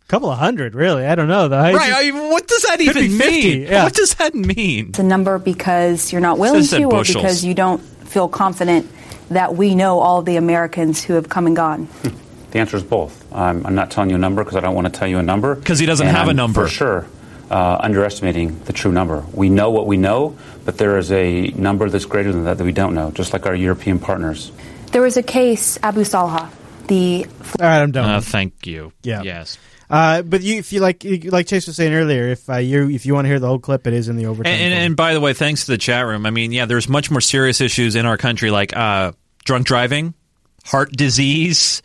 couple of hundred, really. I don't know though. I right. just- I mean, what does that Could even be 50, mean? yeah. What does that mean? the number because you're not willing Says that to, or bushels. because you don't feel confident that we know all the Americans who have come and gone? The answer is both. I'm, I'm not telling you a number because I don't want to tell you a number. Because he doesn't And have a I'm number. For sure, uh, underestimating the true number. We know what we know, but there is a number that's greater than that that we don't know, just like our European partners. There was a case, Abu Salha, the All right, I'm done. Uh, thank you. Yeah. Yes. Uh, but you, if you like, like Chase was saying earlier, if uh, you if you want to hear the whole clip, it is in the overtime. And, and, and by the way, thanks to the chat room. I mean, yeah, there's much more serious issues in our country, like uh, drunk driving, heart disease,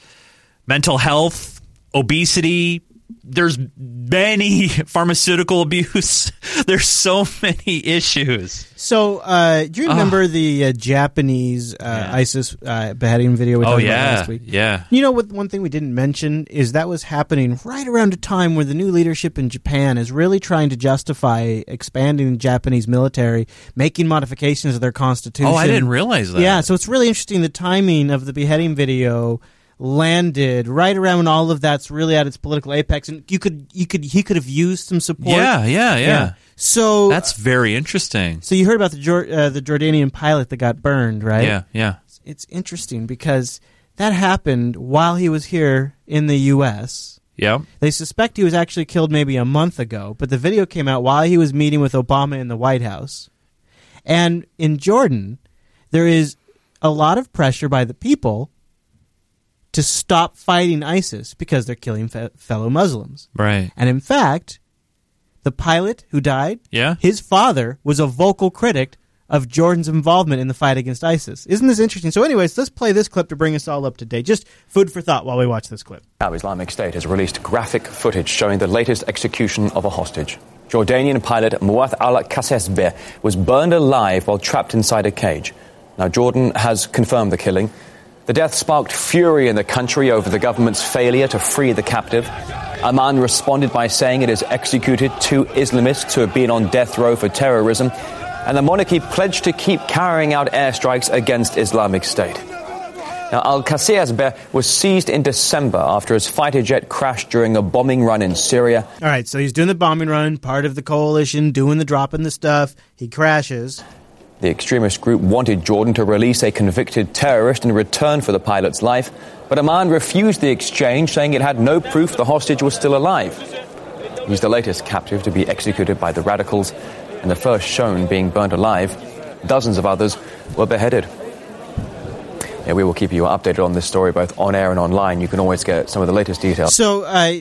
mental health, obesity. There's many pharmaceutical abuse. There's so many issues. So, uh, do you Ah. remember the uh, Japanese uh, ISIS uh, beheading video we Oh, yeah. last week? Yeah. You know what? One thing we didn't mention is that was happening right around a time where the new leadership in Japan is really trying to justify expanding the Japanese military, making modifications of their constitution. Oh, I didn't realize that. Yeah, so it's really interesting the timing of the beheading video landed right around when all of that's really at its political apex and you could you could he could have used some support Yeah, yeah, yeah. so That's very interesting. so you heard about the Jor- uh, the Jordanian pilot that got burned, right? Yeah, yeah. It's interesting because that happened while he was here in the U.S. Yeah. They suspect he was actually killed maybe a month ago, but the video came out while he was meeting with Obama in the White House. And in Jordan, there is a lot of pressure by the people to stop fighting ISIS because they're killing fe- fellow Muslims. Right. And in fact, the pilot who died, Yeah. his father was a vocal critic of Jordan's involvement in the fight against ISIS. Isn't this interesting? So, anyways, let's play this clip to bring us all up to date. Just food for thought while we watch this clip. Now, Islamic State has released graphic footage showing the latest execution of a hostage. Jordanian pilot Muath al Kasasbeh was burned alive while trapped inside a cage. Now, Jordan has confirmed the killing. The death sparked fury in the country over the government's failure to free the captive. Amman responded by saying it has executed two Islamists who have been on death row for terrorism, and the monarchy pledged to keep carrying out airstrikes against Islamic State. Now, Al Kasasbeh was seized in December after his fighter jet crashed during a bombing run in Syria. All right, so he's doing the bombing run, part of the coalition, doing the dropping the stuff. He crashes. The extremist group wanted Jordan to release a convicted terrorist in return for the pilot's life, but Amman refused the exchange, saying it had no proof the hostage was still alive. He's the latest captive to be executed by the radicals, and the first shown being burned alive. Dozens of others were beheaded. Yeah, we will keep you updated on this story both on air and online. You can always get some of the latest details. So, uh,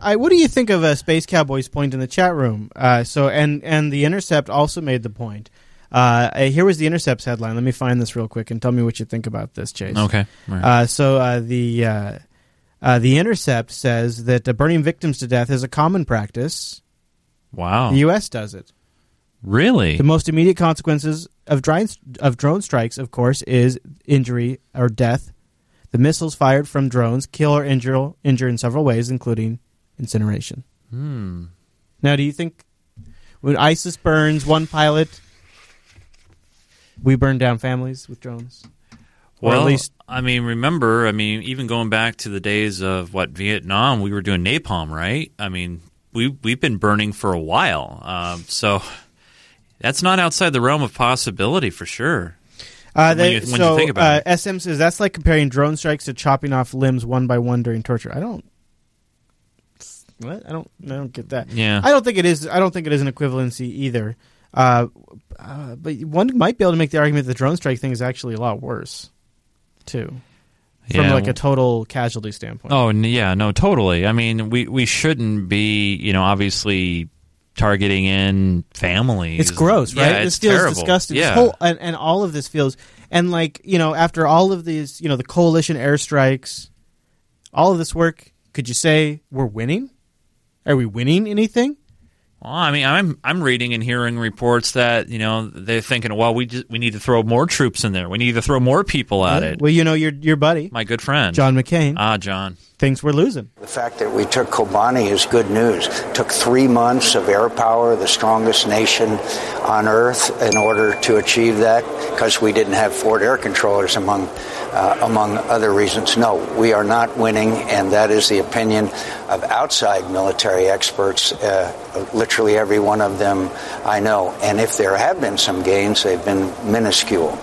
I, what do you think of uh, Space Cowboy's point in the chat room? Uh, so, and and the Intercept also made the point. Uh, here was the Intercept's headline. Let me find this real quick and tell me what you think about this, Chase. Okay. Right. Uh, so uh, the uh, uh, the Intercept says that uh, burning victims to death is a common practice. Wow. The U.S. does it. Really? The most immediate consequences of drone, of drone strikes, of course, is injury or death. The missiles fired from drones kill or injure, injure in several ways, including incineration. Hmm. Now, do you think when ISIS burns one pilot, we burn down families with drones? Or Well, at least I mean, remember, I mean, even going back to the days of what Vietnam, we were doing napalm, right? I mean, we we've been burning for a while, um, so that's not outside the realm of possibility for sure. Uh, when you, when so, you think about uh, SM says that's like comparing drone strikes to chopping off limbs one by one during torture. I don't. What? I don't. I don't get that. Yeah. I don't think it is. I don't think it is an equivalency either. Uh, uh, but one might be able to make the argument that the drone strike thing is actually a lot worse, too, from Yeah. like a total casualty standpoint. Oh n- yeah, no, totally. I mean, we we shouldn't be, you know, obviously targeting in families. It's gross, right? Yeah, this it's feels terrible. disgusting. Yeah. whole, and, and all of this feels, and like you know, after all of these, you know, the coalition airstrikes, all of this work, could you say we're winning? Are we winning anything? Well, I mean, I'm I'm reading and hearing reports that you know they're thinking, well, we just, we need to throw more troops in there. We need to throw more people at it. Well, you know, your your buddy, My good friend John McCain, Ah, John. thinks we're losing. The fact that we took Kobani is good news. took three months of air power, the strongest nation on earth, in order to achieve that because we didn't have forward air controllers among uh, among other reasons. No, we are not winning, and that is the opinion of outside military experts. Uh, literally every one of them I know. And if there have been some gains, they've been minuscule.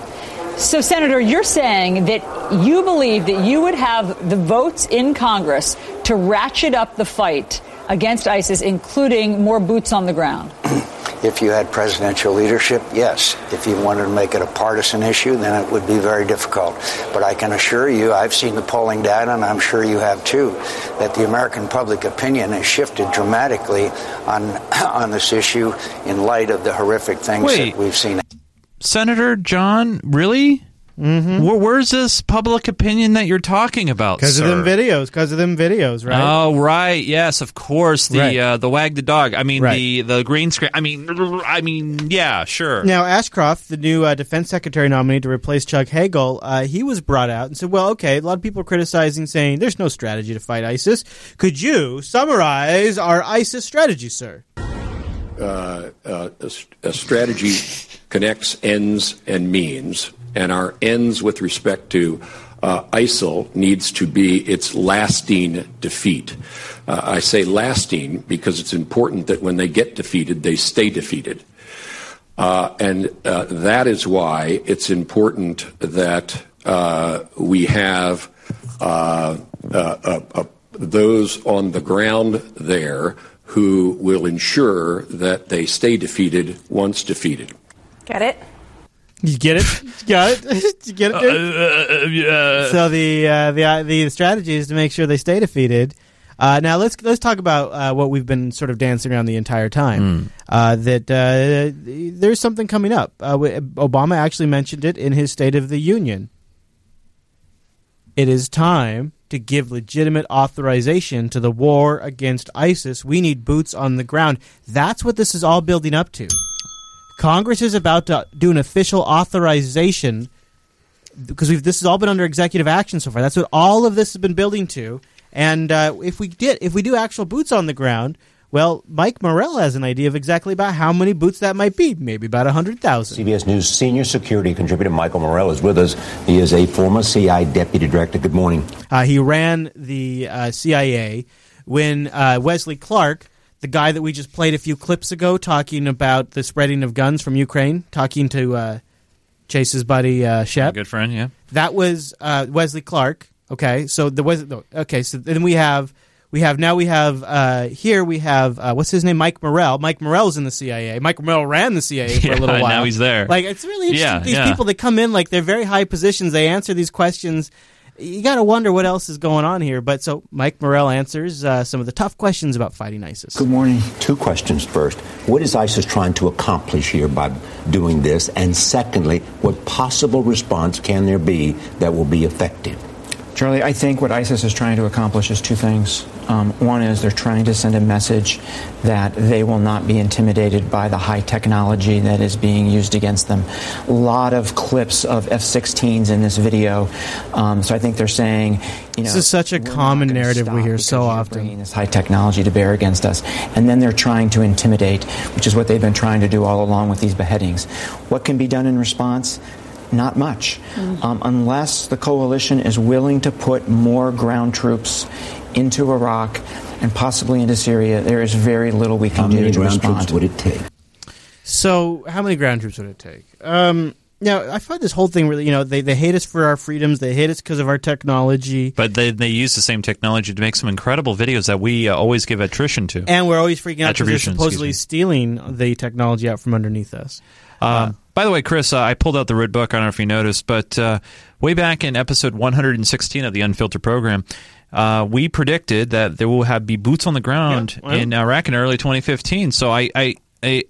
So, Senator, you're saying that you believe that you would have the votes in Congress to ratchet up the fight against ISIS, including more boots on the ground. If you had presidential leadership, yes. If you wanted to make it a partisan issue, then it would be very difficult. But I can assure you, I've seen the polling data, and I'm sure you have too, that the American public opinion has shifted dramatically on on this issue in light of the horrific things Wait. that we've seen. Senator John, really? Mm-hmm. Where, where's this public opinion that you're talking about? Because of them videos. Because of them videos, right? Oh right, yes, of course. The Right. uh, the wag the dog. I mean Right. the the green screen. I mean, I mean, yeah, sure. Now, Ash Carter, the new uh, defense secretary nominee to replace Chuck Hagel, uh, he was brought out and said, well, okay, a lot of people are criticizing, saying there's no strategy to fight ISIS. Could you summarize our ISIS strategy, sir? uh, uh, a, s- a strategy connects ends and means, and our ends with respect to uh, ISIL needs to be its lasting defeat. Uh, I say lasting because it's important that when they get defeated, they stay defeated. Uh, and uh, that is why it's important that uh, we have uh, those on the ground there who will ensure that they stay defeated once defeated. Get it? You get it? You got it? you get it? dude? Uh, so the uh, the uh, the strategy is to make sure they stay defeated. Uh, now let's let's talk about uh, what we've been sort of dancing around the entire time. Uh, that uh, there's something coming up. Uh, Obama actually mentioned it in his State of the Union. It is time to give legitimate authorization to the war against ISIS. We need boots on the ground. That's what this is all building up to. Congress is about to do an official authorization because we've, this has all been under executive action so far. That's what all of this has been building to. And uh, if we did, if we do actual boots on the ground, well, Mike Morell has an idea of exactly about how many boots that might be. Maybe about hundred thousand. CBS News senior security contributor Michael Morell is with us. He is a former CI deputy director. Good morning. Uh, he ran the uh, CIA when uh, Wesley Clark, the guy that we just played a few clips ago, talking about the spreading of guns from Ukraine, talking to uh, Chase's buddy uh, Shep. Good friend, yeah. That was uh, Wesley Clark. Okay, so the was okay. So then we have we have now we have uh, here we have uh, what's his name Mike Morell. Mike Morell's in the CIA. Mike Morell ran the CIA for Yeah, a little while. now he's there. Like it's really interesting. Yeah, these yeah. people that come in like they're very high positions. They answer these questions. You got to wonder what else is going on here. But so Mike Morell answers uh, some of the tough questions about fighting ISIS. Good morning. Two questions first. What is ISIS trying to accomplish here by doing this? And secondly, what possible response can there be that will be effective? Charlie, I think what ISIS is trying to accomplish is two things. Um, one is they're trying to send a message that they will not be intimidated by the high technology that is being used against them. A lot of clips of F-16s in this video. Um, so I think they're saying, you know, This is such a common narrative we hear so often. bringing this high technology to bear against us. And then they're trying to intimidate, which is what they've been trying to do all along with these beheadings. What can be done in response? Not much. Um, unless the coalition is willing to put more ground troops into Iraq and possibly into Syria, there is very little we can How do many to ground respond. troops would it take? So, how many ground troops would it take? Um, now, I find this whole thing really, you know, they, they hate us for our freedoms. They hate us because of our technology. But they, they use the same technology to make some incredible videos that we uh, always give attrition to. And we're always freaking out because they're supposedly stealing the technology out from underneath us. Um, by the way, Chris, uh, I pulled out the red book. I don't know if you noticed, but uh, way back in episode 116 of the Unfiltered program, uh, we predicted that there will have be boots on the ground well. in Iraq in early 2015. So I, I, I,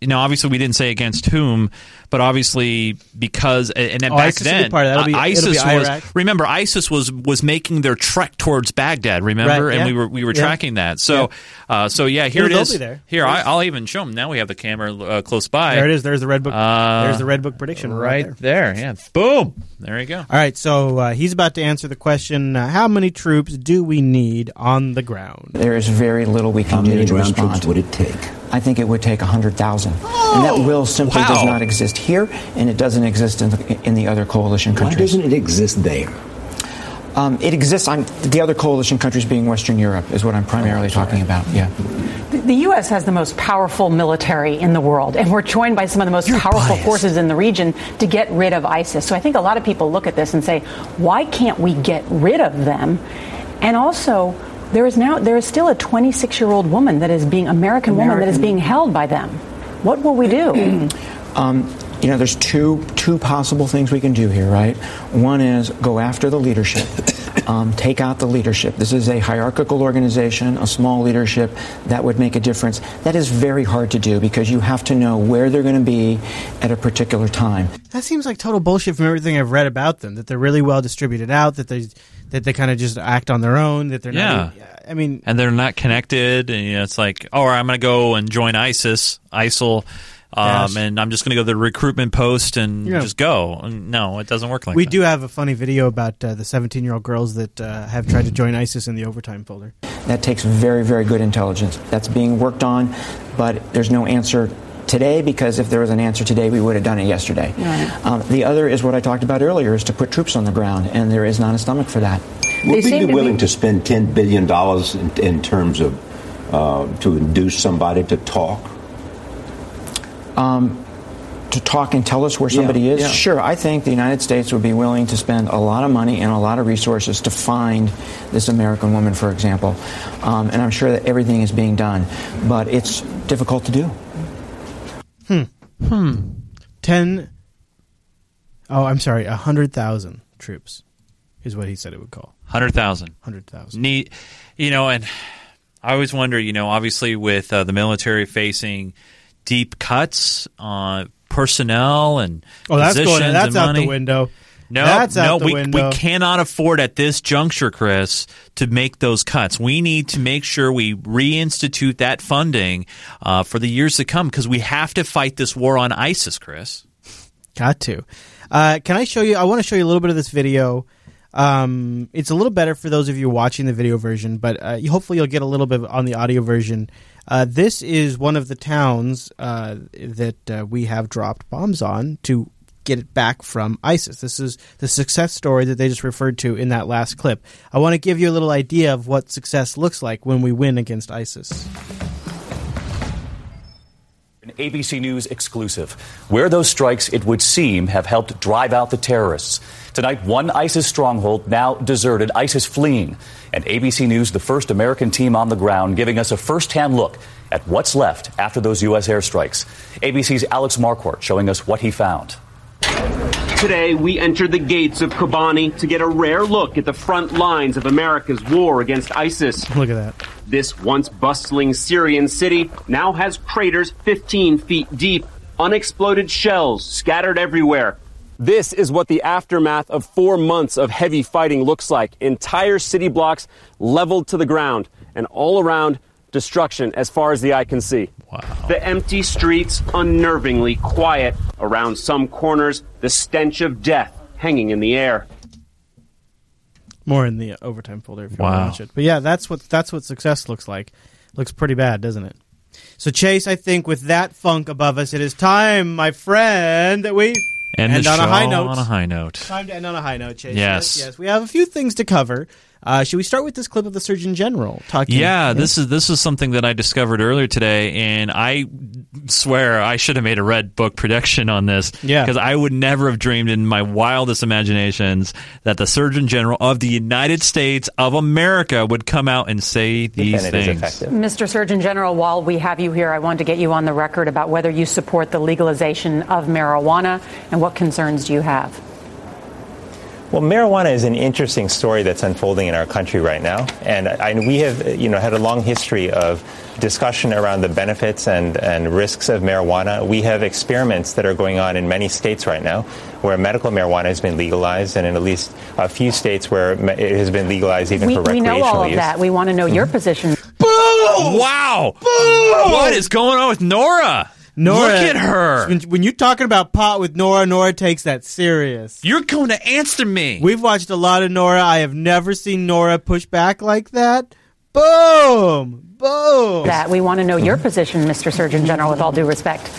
you know, obviously we didn't say against whom, but obviously because and then Oh, back ISIS will be then, part of that. It'll be- it'll be ISIS was remember ISIS was was making their trek towards Baghdad. Remember, Right, and we were we were Yeah. tracking that. So, uh, so yeah, here Yeah, it they'll is. there. Here, I, I'll even show them. Now we have the camera uh, close by. There it is. There's the red book. Uh, There's the red book prediction right, right there. Yeah, boom. There you go. All right, so uh, he's about to answer the question: uh, How many troops do we need on the ground? There is very little we can How do many to ground respond. troops would it take? I think it would take 100,000. and that will simply wow. does not exist here, and it doesn't exist in the, in the other coalition countries. Why doesn't it exist there? Um, it exists. I'm, the other coalition countries being Western Europe is what I'm primarily talking about. Yeah. The U.S. has the most powerful military in the world, and we're joined by some of the most powerful forces in the region to get rid of ISIS. So I think a lot of people look at this and say, why can't we get rid of them? And also, there is now there is still a 26 year old woman that is being American, woman that is being held by them. What will we do? Um, you know, there's two two possible things we can do here, right? One is go after the leadership, um, take out the leadership. This is a hierarchical organization, a small leadership that would make a difference. That is very hard to do because you have to know where they're going to be at a particular time. That seems like total bullshit from everything I've read about them. That they're really well distributed out. That they that they kind of just act on their own. That they're Yeah. not. even- I mean, and they're not connected. And you know, it's like, oh, I'm going to go and join ISIS, ISIL, um, Yes. and I'm just going to go to the recruitment post and Yeah. just go. No, it doesn't work like we that. do have a funny video about uh, the 17 year old girls that uh, have tried to join ISIS in the overtime folder. That takes very, very good intelligence. That's being worked on, but there's no answer today because if there was an answer today, we would have done it yesterday. Um, the other is what I talked about earlier: is to put troops on the ground, and there is not a stomach for that. Would we be willing to spend $10 billion in, in terms of uh, to induce somebody to talk? Um, to talk and tell us where Yeah, somebody is? yeah. Sure, I think the United States would be willing to spend a lot of money and a lot of resources to find this American woman, for example. Um, and I'm sure that everything is being done, but it's difficult to do. Hmm. Hmm. Ten. Oh, I'm sorry. A hundred thousand troops is what he said it would call. Hundred thousand. Hundred thousand. Neat. You know, and I always wonder. You know, obviously with uh, the military facing deep cuts on personnel and Oh, that's going. positions That's and out money. the window. No, that's out no, the we, window. we cannot afford at this juncture, Chris, to make those cuts. We need to make sure we reinstitute that funding uh, for the years to come because we have to fight this war on ISIS, Chris. Got to. Uh, can I show you? I want to show you a little bit of this video. Um, it's a little better for those of you watching the video version, but uh, hopefully you'll get a little bit on the audio version. Uh, this is one of the towns uh, that uh, we have dropped bombs on to get it back from ISIS. This is the success story that they just referred to in that last clip. I want to give you a little idea of what success looks like when we win against ISIS. An ABC News exclusive. Where those strikes, it would seem, have helped drive out the terrorists. Tonight, one ISIS stronghold now deserted, ISIS fleeing. And ABC News, the first American team on the ground, giving us a first hand look at what's left after those U.S. airstrikes. ABC's Alex Marquardt showing us what he found. Today, we enter the gates of Kobani to get a rare look at the front lines of America's war against ISIS. Look at that. This once bustling Syrian city now has craters 15 feet deep, unexploded shells scattered everywhere. This is what the aftermath of four months of heavy fighting looks like. Entire city blocks leveled to the ground, and all around destruction as far as the eye can see. The empty streets unnervingly quiet. Around some corners, the stench of death hanging in the air. More in the overtime folder if you want to watch it. But yeah, that's what that's what success looks like. Looks pretty bad, doesn't it? So Chase, I think with that funk above us, it is time, my friend, that we End end on a high note. on a high note. Time to end on a high note, Chase. Yes. yes. We have a few things to cover. Uh, should we start with this clip of the Surgeon General talking? Yeah, this is this is something that I discovered earlier today, and I swear I should have made a red book prediction on this. Yeah. because I would never have dreamed in my wildest imaginations that the Surgeon General of the United States of America would come out and say these things. Mr. Surgeon General, while we have you here, I wanted to get you on the record about whether you support the legalization of marijuana and what concerns do you have? Well, marijuana is an interesting story that's unfolding in our country right now, and I, we have, you know, had a long history of discussion around the benefits and, and risks of marijuana. We have experiments that are going on in many states right now, where medical marijuana has been legalized, and in at least a few states where it has been legalized even We, for we know all of use. that. We want to know your mm-hmm. position. Wow! What is going on with Nora? Nora, Look at her. When, when you're talking about pot with Nora, Nora takes that serious. You're going to answer me. We've watched a lot of Nora. I have never seen Nora push back like that. Boom! Boom! That we want to know your position, Mr. Surgeon General, with all due respect.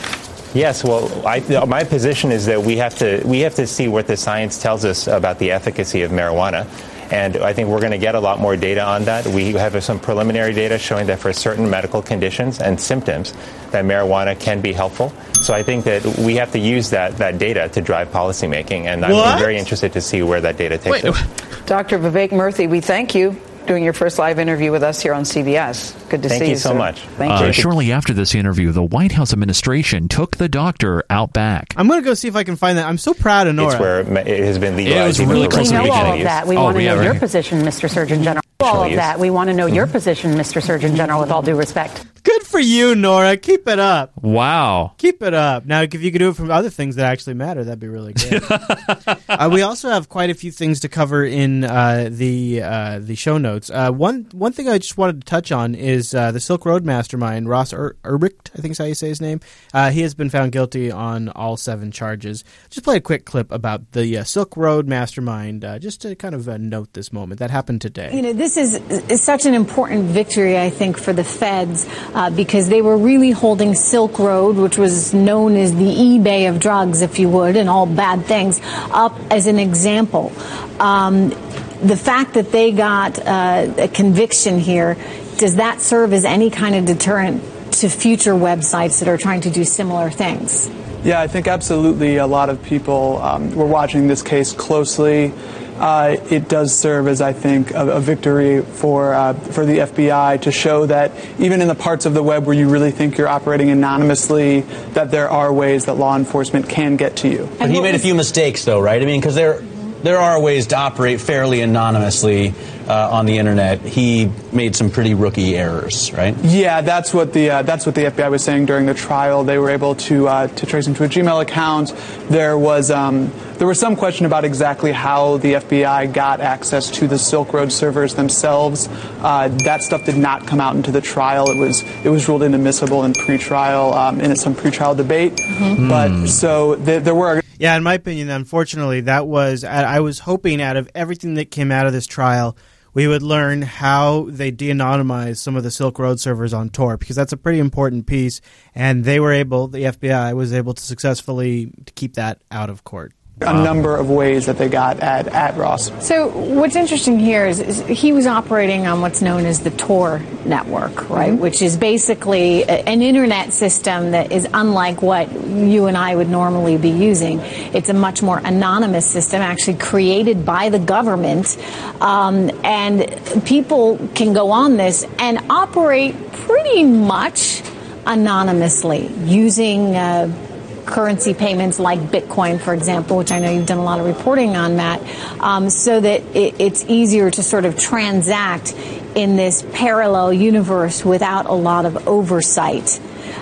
Yes, well, I, my position is that we have to we have to see what the science tells us about the efficacy of marijuana, and I think we're going to get a lot more data on that. We have some preliminary data showing that for certain medical conditions and symptoms, that marijuana can be helpful. So I think that we have to use that that data to drive policymaking, and I'm very interested to see where that data takes us. Dr. Vivek Murthy, we thank you doing your first live interview with us here on CBS. Good to Thank see you Thank you so sir. much. Thank Uh, you. shortly after this interview, the White House administration took the doctor out back. I'm going to go see if I can find that. I'm so proud of Nora. It's where it has been legalized. It was even really for We know all of that. We Oh, want to yeah, know your position, Mr. Surgeon General. All of that. We want to know your position, Mr. Surgeon General, with all due respect. Good for you, Nora. Keep it up. Wow. Keep it up. Now, if you could do it from other things that actually matter, that'd be really good. uh, we also have quite a few things to cover in uh, the uh, the show notes. Uh, one one thing I just wanted to touch on is uh, the Silk Road mastermind, Ross Ur- Urbicht, I think is how you say his name. Uh, he has been found guilty on all seven charges. Just play a quick clip about the uh, Silk Road mastermind, uh, just to kind of uh, note this moment that happened today. You know, this is, is such an important victory, I think, for the feds uh, because they were really holding Silk Road, which was known as the eBay of drugs, if you would, and all bad things, up as an example. Um, the fact that they got uh, a conviction here, does that serve as any kind of deterrent to future websites that are trying to do similar things? Yeah, I think absolutely a lot of people um, were watching this case closely. Uh, it does serve as, I think, a, a victory for uh, for the FBI to show that even in the parts of the web where you really think you're operating anonymously, that there are ways that law enforcement can get to you. But he made a few mistakes, though, right? I mean, because there, there are ways to operate fairly anonymously uh, on the internet. He made some pretty rookie errors, right? Yeah, that's what the uh, that's what the FBI was saying during the trial. They were able to uh, to trace him to a Gmail account. There was um, there was some question about exactly how the FBI got access to the Silk Road servers themselves. Uh, that stuff did not come out into the trial. It was it was ruled inadmissible in pretrial um, in some pretrial debate. Mhm. But so th- there were Yeah, in my opinion, unfortunately, that was I I was hoping out of everything that came out of this trial, we would learn how they de-anonymized some of the Silk Road servers on Tor because that's a pretty important piece, and they were able, the FBI was able to successfully keep that out of court. A number of ways that they got at at Ross. So what's interesting here is, is he was operating on what's known as the Tor network, right? Which is basically a- an internet system that is unlike what you and I would normally be using. It's a much more anonymous system, actually created by the government, um, and people can go on this and operate pretty much anonymously using. Uh, currency payments like Bitcoin, for example, which I know you've done a lot of reporting on, Matt, um, so that it, it's easier to sort of transact in this parallel universe without a lot of oversight.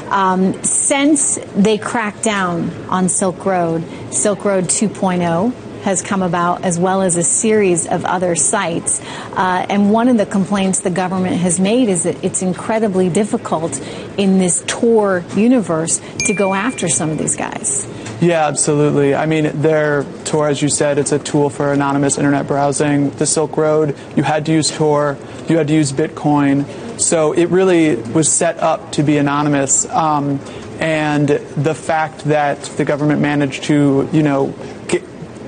Um, since they cracked down on Silk Road, Silk Road 2.0 has come about, as well as a series of other sites. Uh, and one of the complaints the government has made is that it's incredibly difficult in this Tor universe to go after some of these guys. Yeah, absolutely. I mean, their Tor, as you said, it's a tool for anonymous internet browsing. The Silk Road, you had to use Tor, you had to use Bitcoin. So it really was set up to be anonymous. Um, and the fact that the government managed to, you know,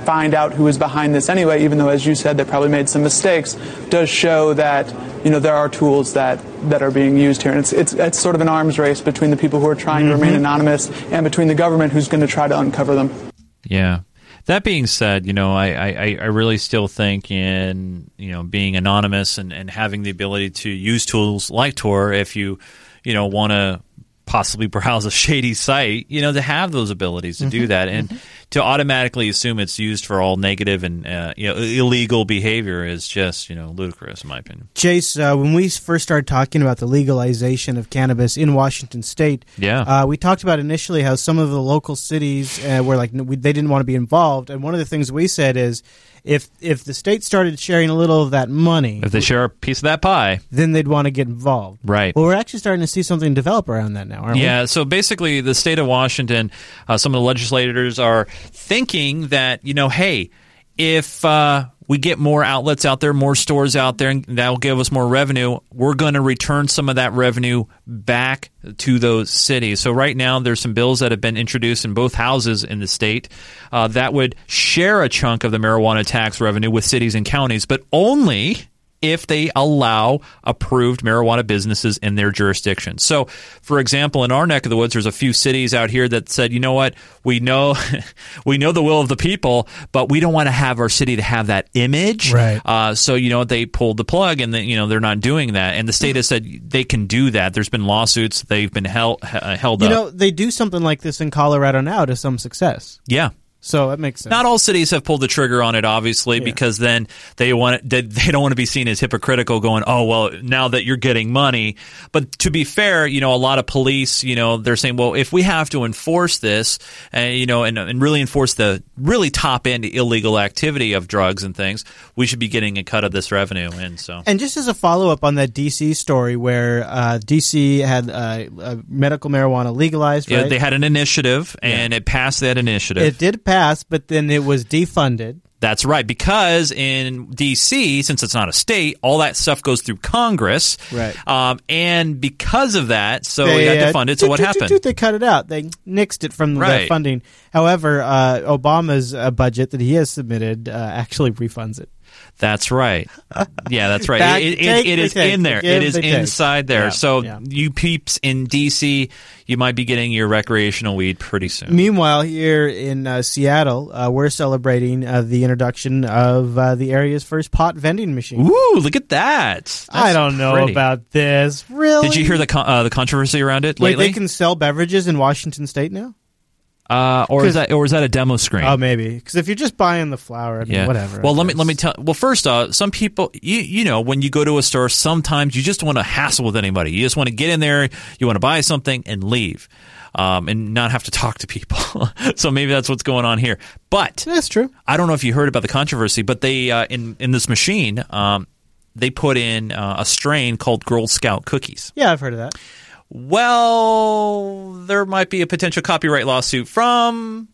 find out who is behind this anyway, even though, as you said, they probably made some mistakes, does show that you know there are tools that, that are being used here, and it's, it's it's sort of an arms race between the people who are trying to remain Mhm. anonymous and between the government who's going to try to uncover them. Yeah. That being said, you know, I, I, I really still think in, you know, being anonymous and, and having the ability to use tools like Tor if you, you know, want to possibly browse a shady site, you know, to have those abilities to do Mhm. that. And to automatically assume it's used for all negative and, uh, you know, illegal behavior is just, you know, ludicrous in my opinion. Chase, uh, when we first started talking about the legalization of cannabis in Washington State, Yeah. uh, we talked about initially how some of the local cities uh, were like we, they didn't want to be involved, and one of the things we said is if if the state started sharing a little of that money, If they share a piece of that pie, then they'd want to get involved. Right. Well, we're actually starting to see something develop around that now, aren't we? Yeah, so basically, the state of Washington, uh, some of the legislators are thinking that, you know, hey, if uh, we get more outlets out there, more stores out there, and that'll give us more revenue, we're going to return some of that revenue back to those cities. So, right now, there's some bills that have been introduced in both houses in the state uh, that would share a chunk of the marijuana tax revenue with cities and counties, but only if they allow approved marijuana businesses in their jurisdiction. So, for example, in our neck of the woods, there's a few cities out here that said, you know what, we know we know the will of the people, but we don't want to have our city to have that image. Right. Uh, so, you know, they pulled the plug, and then you know they're not doing that. And the state has said they can do that. There's been lawsuits; they've been held uh, held You up. know, they do something like this in Colorado now to some success. yeah. So it makes sense. Not all cities have pulled the trigger on it, obviously, because then they want they, they don't want to be seen as hypocritical, going, "Oh, well, now that you're getting money." But to be fair, you know, a lot of police, you know, they're saying, "Well, if we have to enforce this, uh, you know, and and really enforce the really top end illegal activity of drugs and things, we should be getting a cut of this revenue." And so, And just as a follow up on that DC story where uh, DC had uh, uh, medical marijuana legalized, yeah, right? they had an initiative, and it passed that initiative. it did pass, but then it was defunded. That's right, because in D.C., since it's not a state, all that stuff goes through Congress. Right. Um, and because of that, so They, we got uh, defunded. So what happened? They cut it out. They nixed it from the funding. However, uh, Obama's uh, budget that he has submitted uh, actually refunds it. That's right. Yeah, that's right. Back- it, it, it take, in there. It is the inside there. Yeah, so yeah. you peeps in D.C., you might be getting your recreational weed pretty soon. Meanwhile, here in uh, Seattle, uh, we're celebrating uh, the introduction of uh, the area's first pot vending machine. Ooh, look at that! I don't know pretty. about this. Really? Did you hear the con- uh, the controversy around it Wait, lately? they can sell beverages in Washington State now? Uh, or is that or is that a demo screen? Oh, maybe because if you're just buying the flower, I mean, yeah. whatever. Well, let me let me tell. Well, first, uh, some people, you you know, when you go to a store, sometimes you just want to hassle with anybody. You just want to get in there, you want to buy something and leave, um, and not have to talk to people. so maybe that's what's going on here. But that's true. I don't know if you heard about the controversy, but they uh, in in this machine, um, they put in uh, a strain called Girl Scout cookies. Yeah, I've heard of that. Well, there might be a potential copyright lawsuit from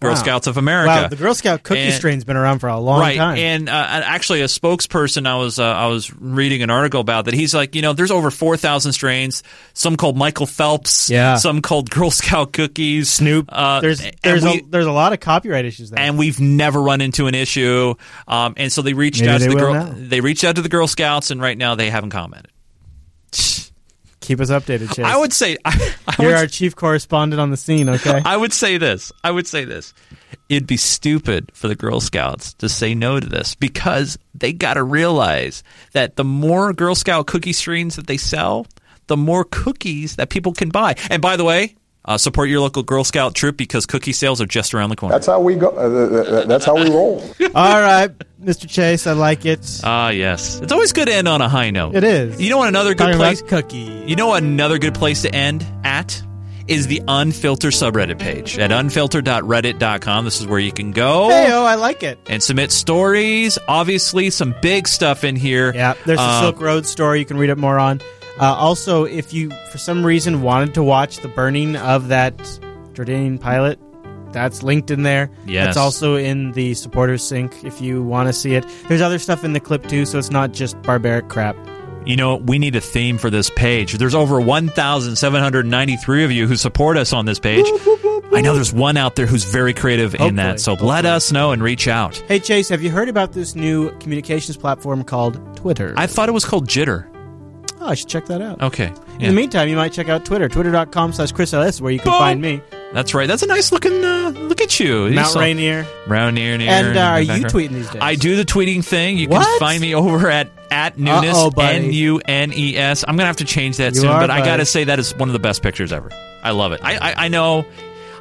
Girl Wow. Scouts of America. Wow, the Girl Scout cookie And- strain's been around for a long right. time. And uh, and actually, a spokesperson I was uh, I was reading an article about that. He's like, you know, there's over four thousand strains. Some called Michael Phelps. Yeah. Some called Girl Scout cookies. Snoop. Uh, there's there's we- a, there's a lot of copyright issues there. and we've never run into an issue. Um, and so they reached Maybe out to the girl. now. They reached out to the Girl Scouts, and right now they haven't commented. Keep us updated, Chase. I would say I, I You're would our chief correspondent on the scene. Okay. I would say this. I would say this. It'd be stupid for the Girl Scouts to say no to this because they got to realize that the more Girl Scout cookie strains that they sell, the more cookies that people can buy. And by the way, uh, support your local Girl Scout troop because cookie sales are just around the corner. That's how we go. Uh, that's how we roll. All right, Mr. Chase, I like it. Ah, yes. It's always good to end on a high note. It is. You know what another good Talking place about cookies. You know what another good place to end at is the unfiltered subreddit page at unfiltered.reddit.com. This is where you can go. Hey, oh, I like it. and submit stories. Obviously, some big stuff in here. Yeah, there's the Uh, Silk Road story. You can read it more on. Uh, also, if you for some reason wanted to watch the burning of that Jordanian pilot, that's linked in there. Yes. It's also in the supporters sync if you want to see it. There's other stuff in the clip too, so it's not just barbaric crap. You know, we need a theme for this page. There's over 1,793 of you who support us on this page. I know there's one out there who's very creative in that, so let us know and reach out. Hey Chase, have you heard about this new communications platform called Twitter? I thought it was called Jitter. Oh, I should check that out. Okay. In the meantime, you might check out Twitter, twitter.com slash Chris LS, where you can Boom. find me. That's right. That's a nice looking uh, look at you. Mount saw- Rainier. Mount Rainier. And, uh, are you tweeting these days? I do the tweeting thing. You What? can find me over at at Nunes buddy. N U N E S. I'm gonna have to change that You soon, are, but I gotta say that is one of the best pictures ever. I love it. I I, I know.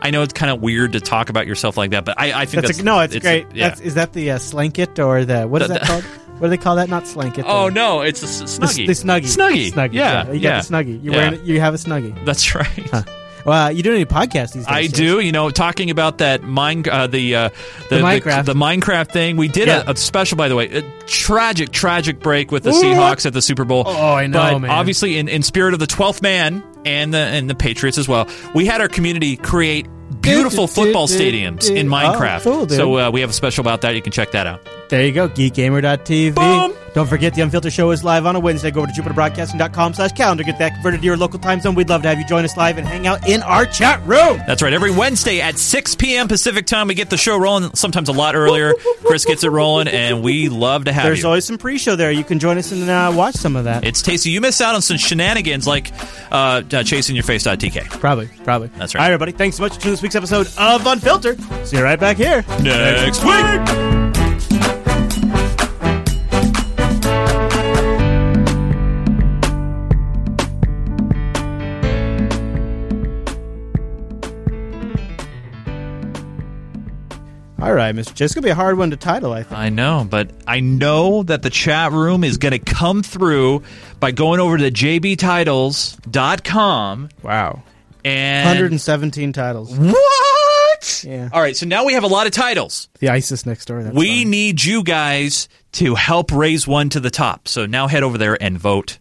I know it's kind of weird to talk about yourself like that, but I, I think That's, that's, a, no, it's, great. yeah. That's, is that the uh, slanket or the what is The- that called? What do they call that? Not slanket. oh no, it's a s- the, snuggie. the snuggie. Snuggie. Snuggie. Yeah, you yeah. got the snuggie. You're Yeah. wearing. You have a snuggie. That's right. Well, you doing any podcasts these days? I do. You know, talking about that mine, uh, the, uh, the The Minecraft. the, Minecraft thing. We did Yeah. a, a special, by the way, a tragic, tragic break with the? Seahawks at the Super Bowl. Oh, I know, but man. Obviously, in, in spirit of the twelfth man and the and the Patriots as well, we had our community create beautiful football stadiums in Oh, Minecraft. cool, so uh, we have a special about that. You can check that out. There you go, geekgamer.tv. Boom. Don't forget the Unfiltered Show is live on a Wednesday. Go over to jupiterbroadcasting.com slash calendar. Get that converted to your local time zone. We'd love to have you join us live and hang out in our chat room. That's right. Every Wednesday at 6 p.m. Pacific time, we get the show rolling. Sometimes a lot earlier. Chris gets it rolling, and we love to have There's you. There's always some pre-show there. You can join us and uh, watch some of that. It's tasty. You miss out on some shenanigans like uh, uh, chasingyourface.tk. Probably, probably. That's right. All right. right, everybody. Thanks so much for this week's episode of Unfiltered. See you right back here Next week. All right, Mr. J. It's going to be a hard one to title, I think. I know, but I know that the chat room is going to come through by going over to jbtitles.com. Wow. And 117 titles. What? Yeah. All right, so now we have a lot of titles. The ISIS next door. We need you guys to help raise one to the top. So now head over there and vote.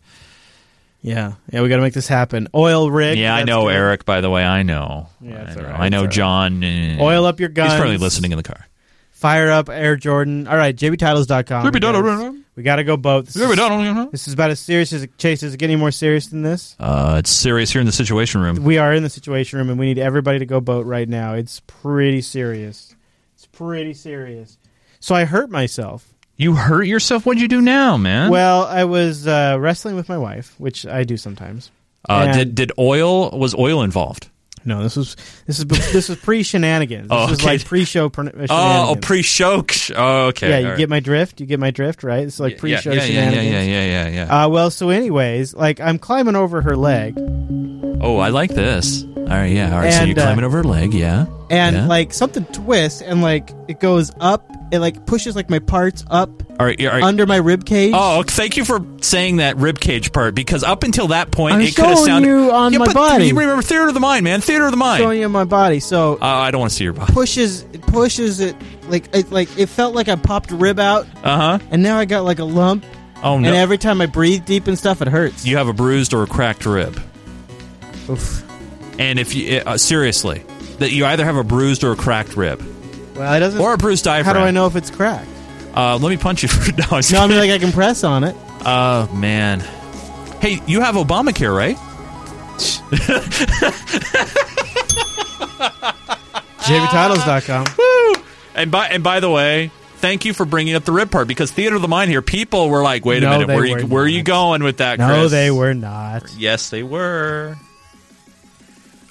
Yeah, yeah, we got to make this happen. Oil rig. Yeah, I know it. Eric. By the way, I know. Yeah, I know, right, I know right. John. uh, Oil up your guns. He's probably listening in the car. Fire up Air Jordan. All right, jbtitles.com. JBTitles. We got to go both. This is, this is about as serious as Chase. Is it getting more serious than this? Uh, it's serious here in the Situation Room. We are in the situation room, and we need everybody to go boat right now. It's pretty serious. It's pretty serious. So I hurt myself. You hurt yourself? What'd you do now, man? Well, I was uh, wrestling with my wife, which I do sometimes. uh, did did oil was oil involved? No, this was this is this was pre shenanigans. This Oh, was okay. like pre show. Oh, oh pre-show. Oh, okay. yeah, you right. get my drift. You get my drift, right? It's like pre show yeah, yeah, yeah, shenanigans. yeah, yeah, yeah, yeah. Uh, well, so anyways, like I'm climbing over her leg, Oh, I like this. All right, yeah. All right, so you're climbing uh, over her leg, yeah. and yeah. like something twists and like it goes up. It like pushes like my parts up all right, all right. under my rib cage. Oh, thank you for saying that rib cage part because up until that point, I'm it could have showing sounded. you on yeah, my but body. You remember theater of the mind, man. Theater of the mind. showing you my body. So Uh, I don't want to see your body. pushes it pushes it like it like it felt like I popped a rib out, Uh huh. and now I got like a lump. Oh no! And every time I breathe deep and stuff, it hurts. you have a bruised or a cracked rib. Oof. And if you uh, seriously, that you either have a bruised or a cracked rib, Well, it doesn't. or a bruised How do I know if it's cracked? Uh, let me punch you for no. I'm just No, I mean kidding. like I can press on it. Oh man. Hey, you have Obamacare, right? JBTitles.com. Woo! And by and by the way, thank you for bringing up the rib part because theater of the mind here. People were like, "Wait a No, minute, they where you where are you going with that?" No, Chris? they were not. Yes, they were.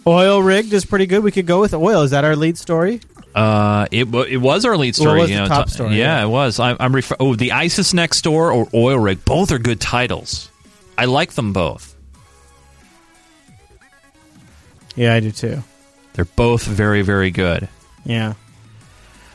Oil rigged is pretty good. We could go with oil. Is that our lead story? Uh, it it was our lead story. was you know, top t- story? Yeah, it was. I, I'm refer- oh the ISIS next door or oil rig. Both are good titles. I like them both. Yeah, I do too. They're both very very good. Yeah.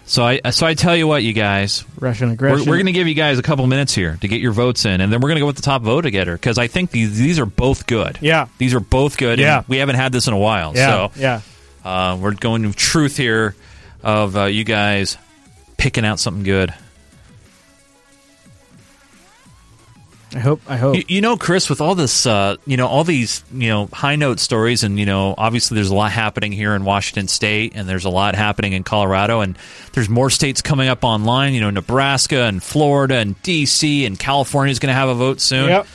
So I so I tell you what, you guys, Russian we're, aggression. we're going to give you guys a couple minutes here to get your votes in, and then we're going to go with the top vote getter because I think these these are both good. Yeah. these are both good. Yeah. we haven't had this in a while. Yeah, so yeah. uh, we're going to truth here of uh, you guys picking out something good. I hope. I hope. You, you know, Chris, with all this, uh, you know, all these, you know, high note stories, and you know, obviously there's a lot happening here in Washington State, and there's a lot happening in Colorado, and there's more states coming up online. You know, Nebraska and Florida and D.C. and California is going to have a vote soon. Yep.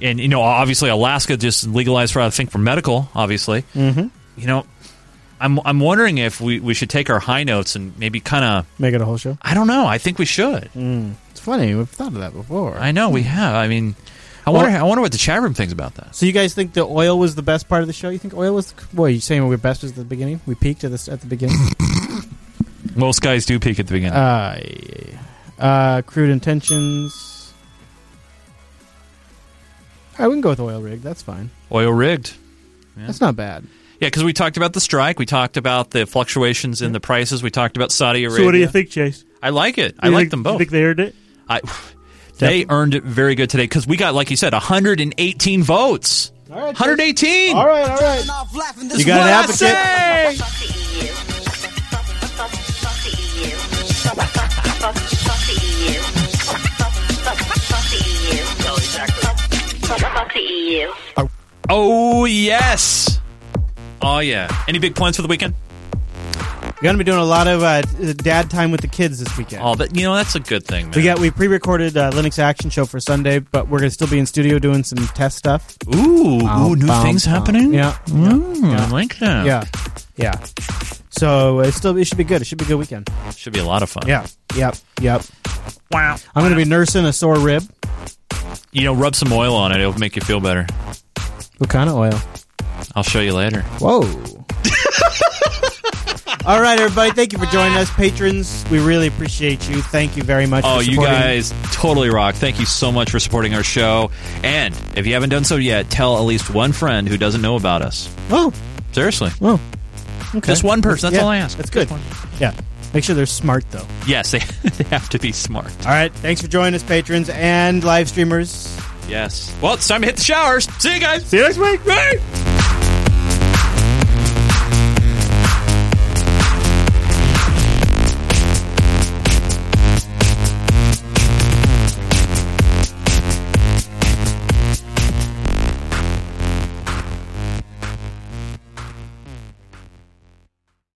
And you know, obviously Alaska just legalized for I think for medical, obviously. Mhm. You know, I'm I'm wondering if we, we should take our high notes and maybe kind of Make it a whole show. I don't know. I think we should. Mm. It's funny. We've thought of that before. I know we have. I mean, I Well- wonder I wonder what the chat room thinks about that. So you guys think the oil was the best part of the show? You think oil was? The, boy, you saying we were best was the beginning? We peaked at the at the beginning. Most guys do peak at the beginning. uh, uh, crude intentions. All right, we can go with oil rig. That's fine. Oil rigged. That's not bad. Yeah, because we talked about the strike. We talked about the fluctuations in the prices. We talked about Saudi Arabia. So what do you think, Chase? I like it. I You like think- them you both. think they earned it? I, they earned it very good today because we got, like you said, 118 votes. All right, 118. All right, all right. You got an What I advocate. say. Oh yes. Oh yeah. Any big plans for the weekend? We're gonna be doing a lot of uh, dad time with the kids this weekend. Oh, but you know that's a good thing, man. We got we pre-recorded uh, Linux Action Show for Sunday, but we're gonna still be in studio doing some test stuff. Ooh, Bum, ooh, new bum, things bum. happening. Yeah, Mm, yeah, I like that. yeah, yeah. So it still it should be good. It should be a good weekend. Should be a lot of fun. Yeah, yep, yep. Wow. I'm gonna be nursing a sore rib. You know, rub some oil on it. It'll make you feel better. What kind of oil? I'll show you later. Whoa. All right, everybody. Thank you for joining us, patrons. We really appreciate you. Thank you very much. Oh, you guys totally rock. Thank you so much for supporting our show. And if you haven't done so yet, tell at least one friend who doesn't know about us. Oh, Seriously. oh. Okay. Just one person. That's Yeah, all I ask. That's good. Yeah. Make sure they're smart though. Yes, they, they have to be smart. All right. Thanks for joining us, patrons and live streamers. Yes. Well, it's time to hit the showers. See you guys. See you next week. Bye.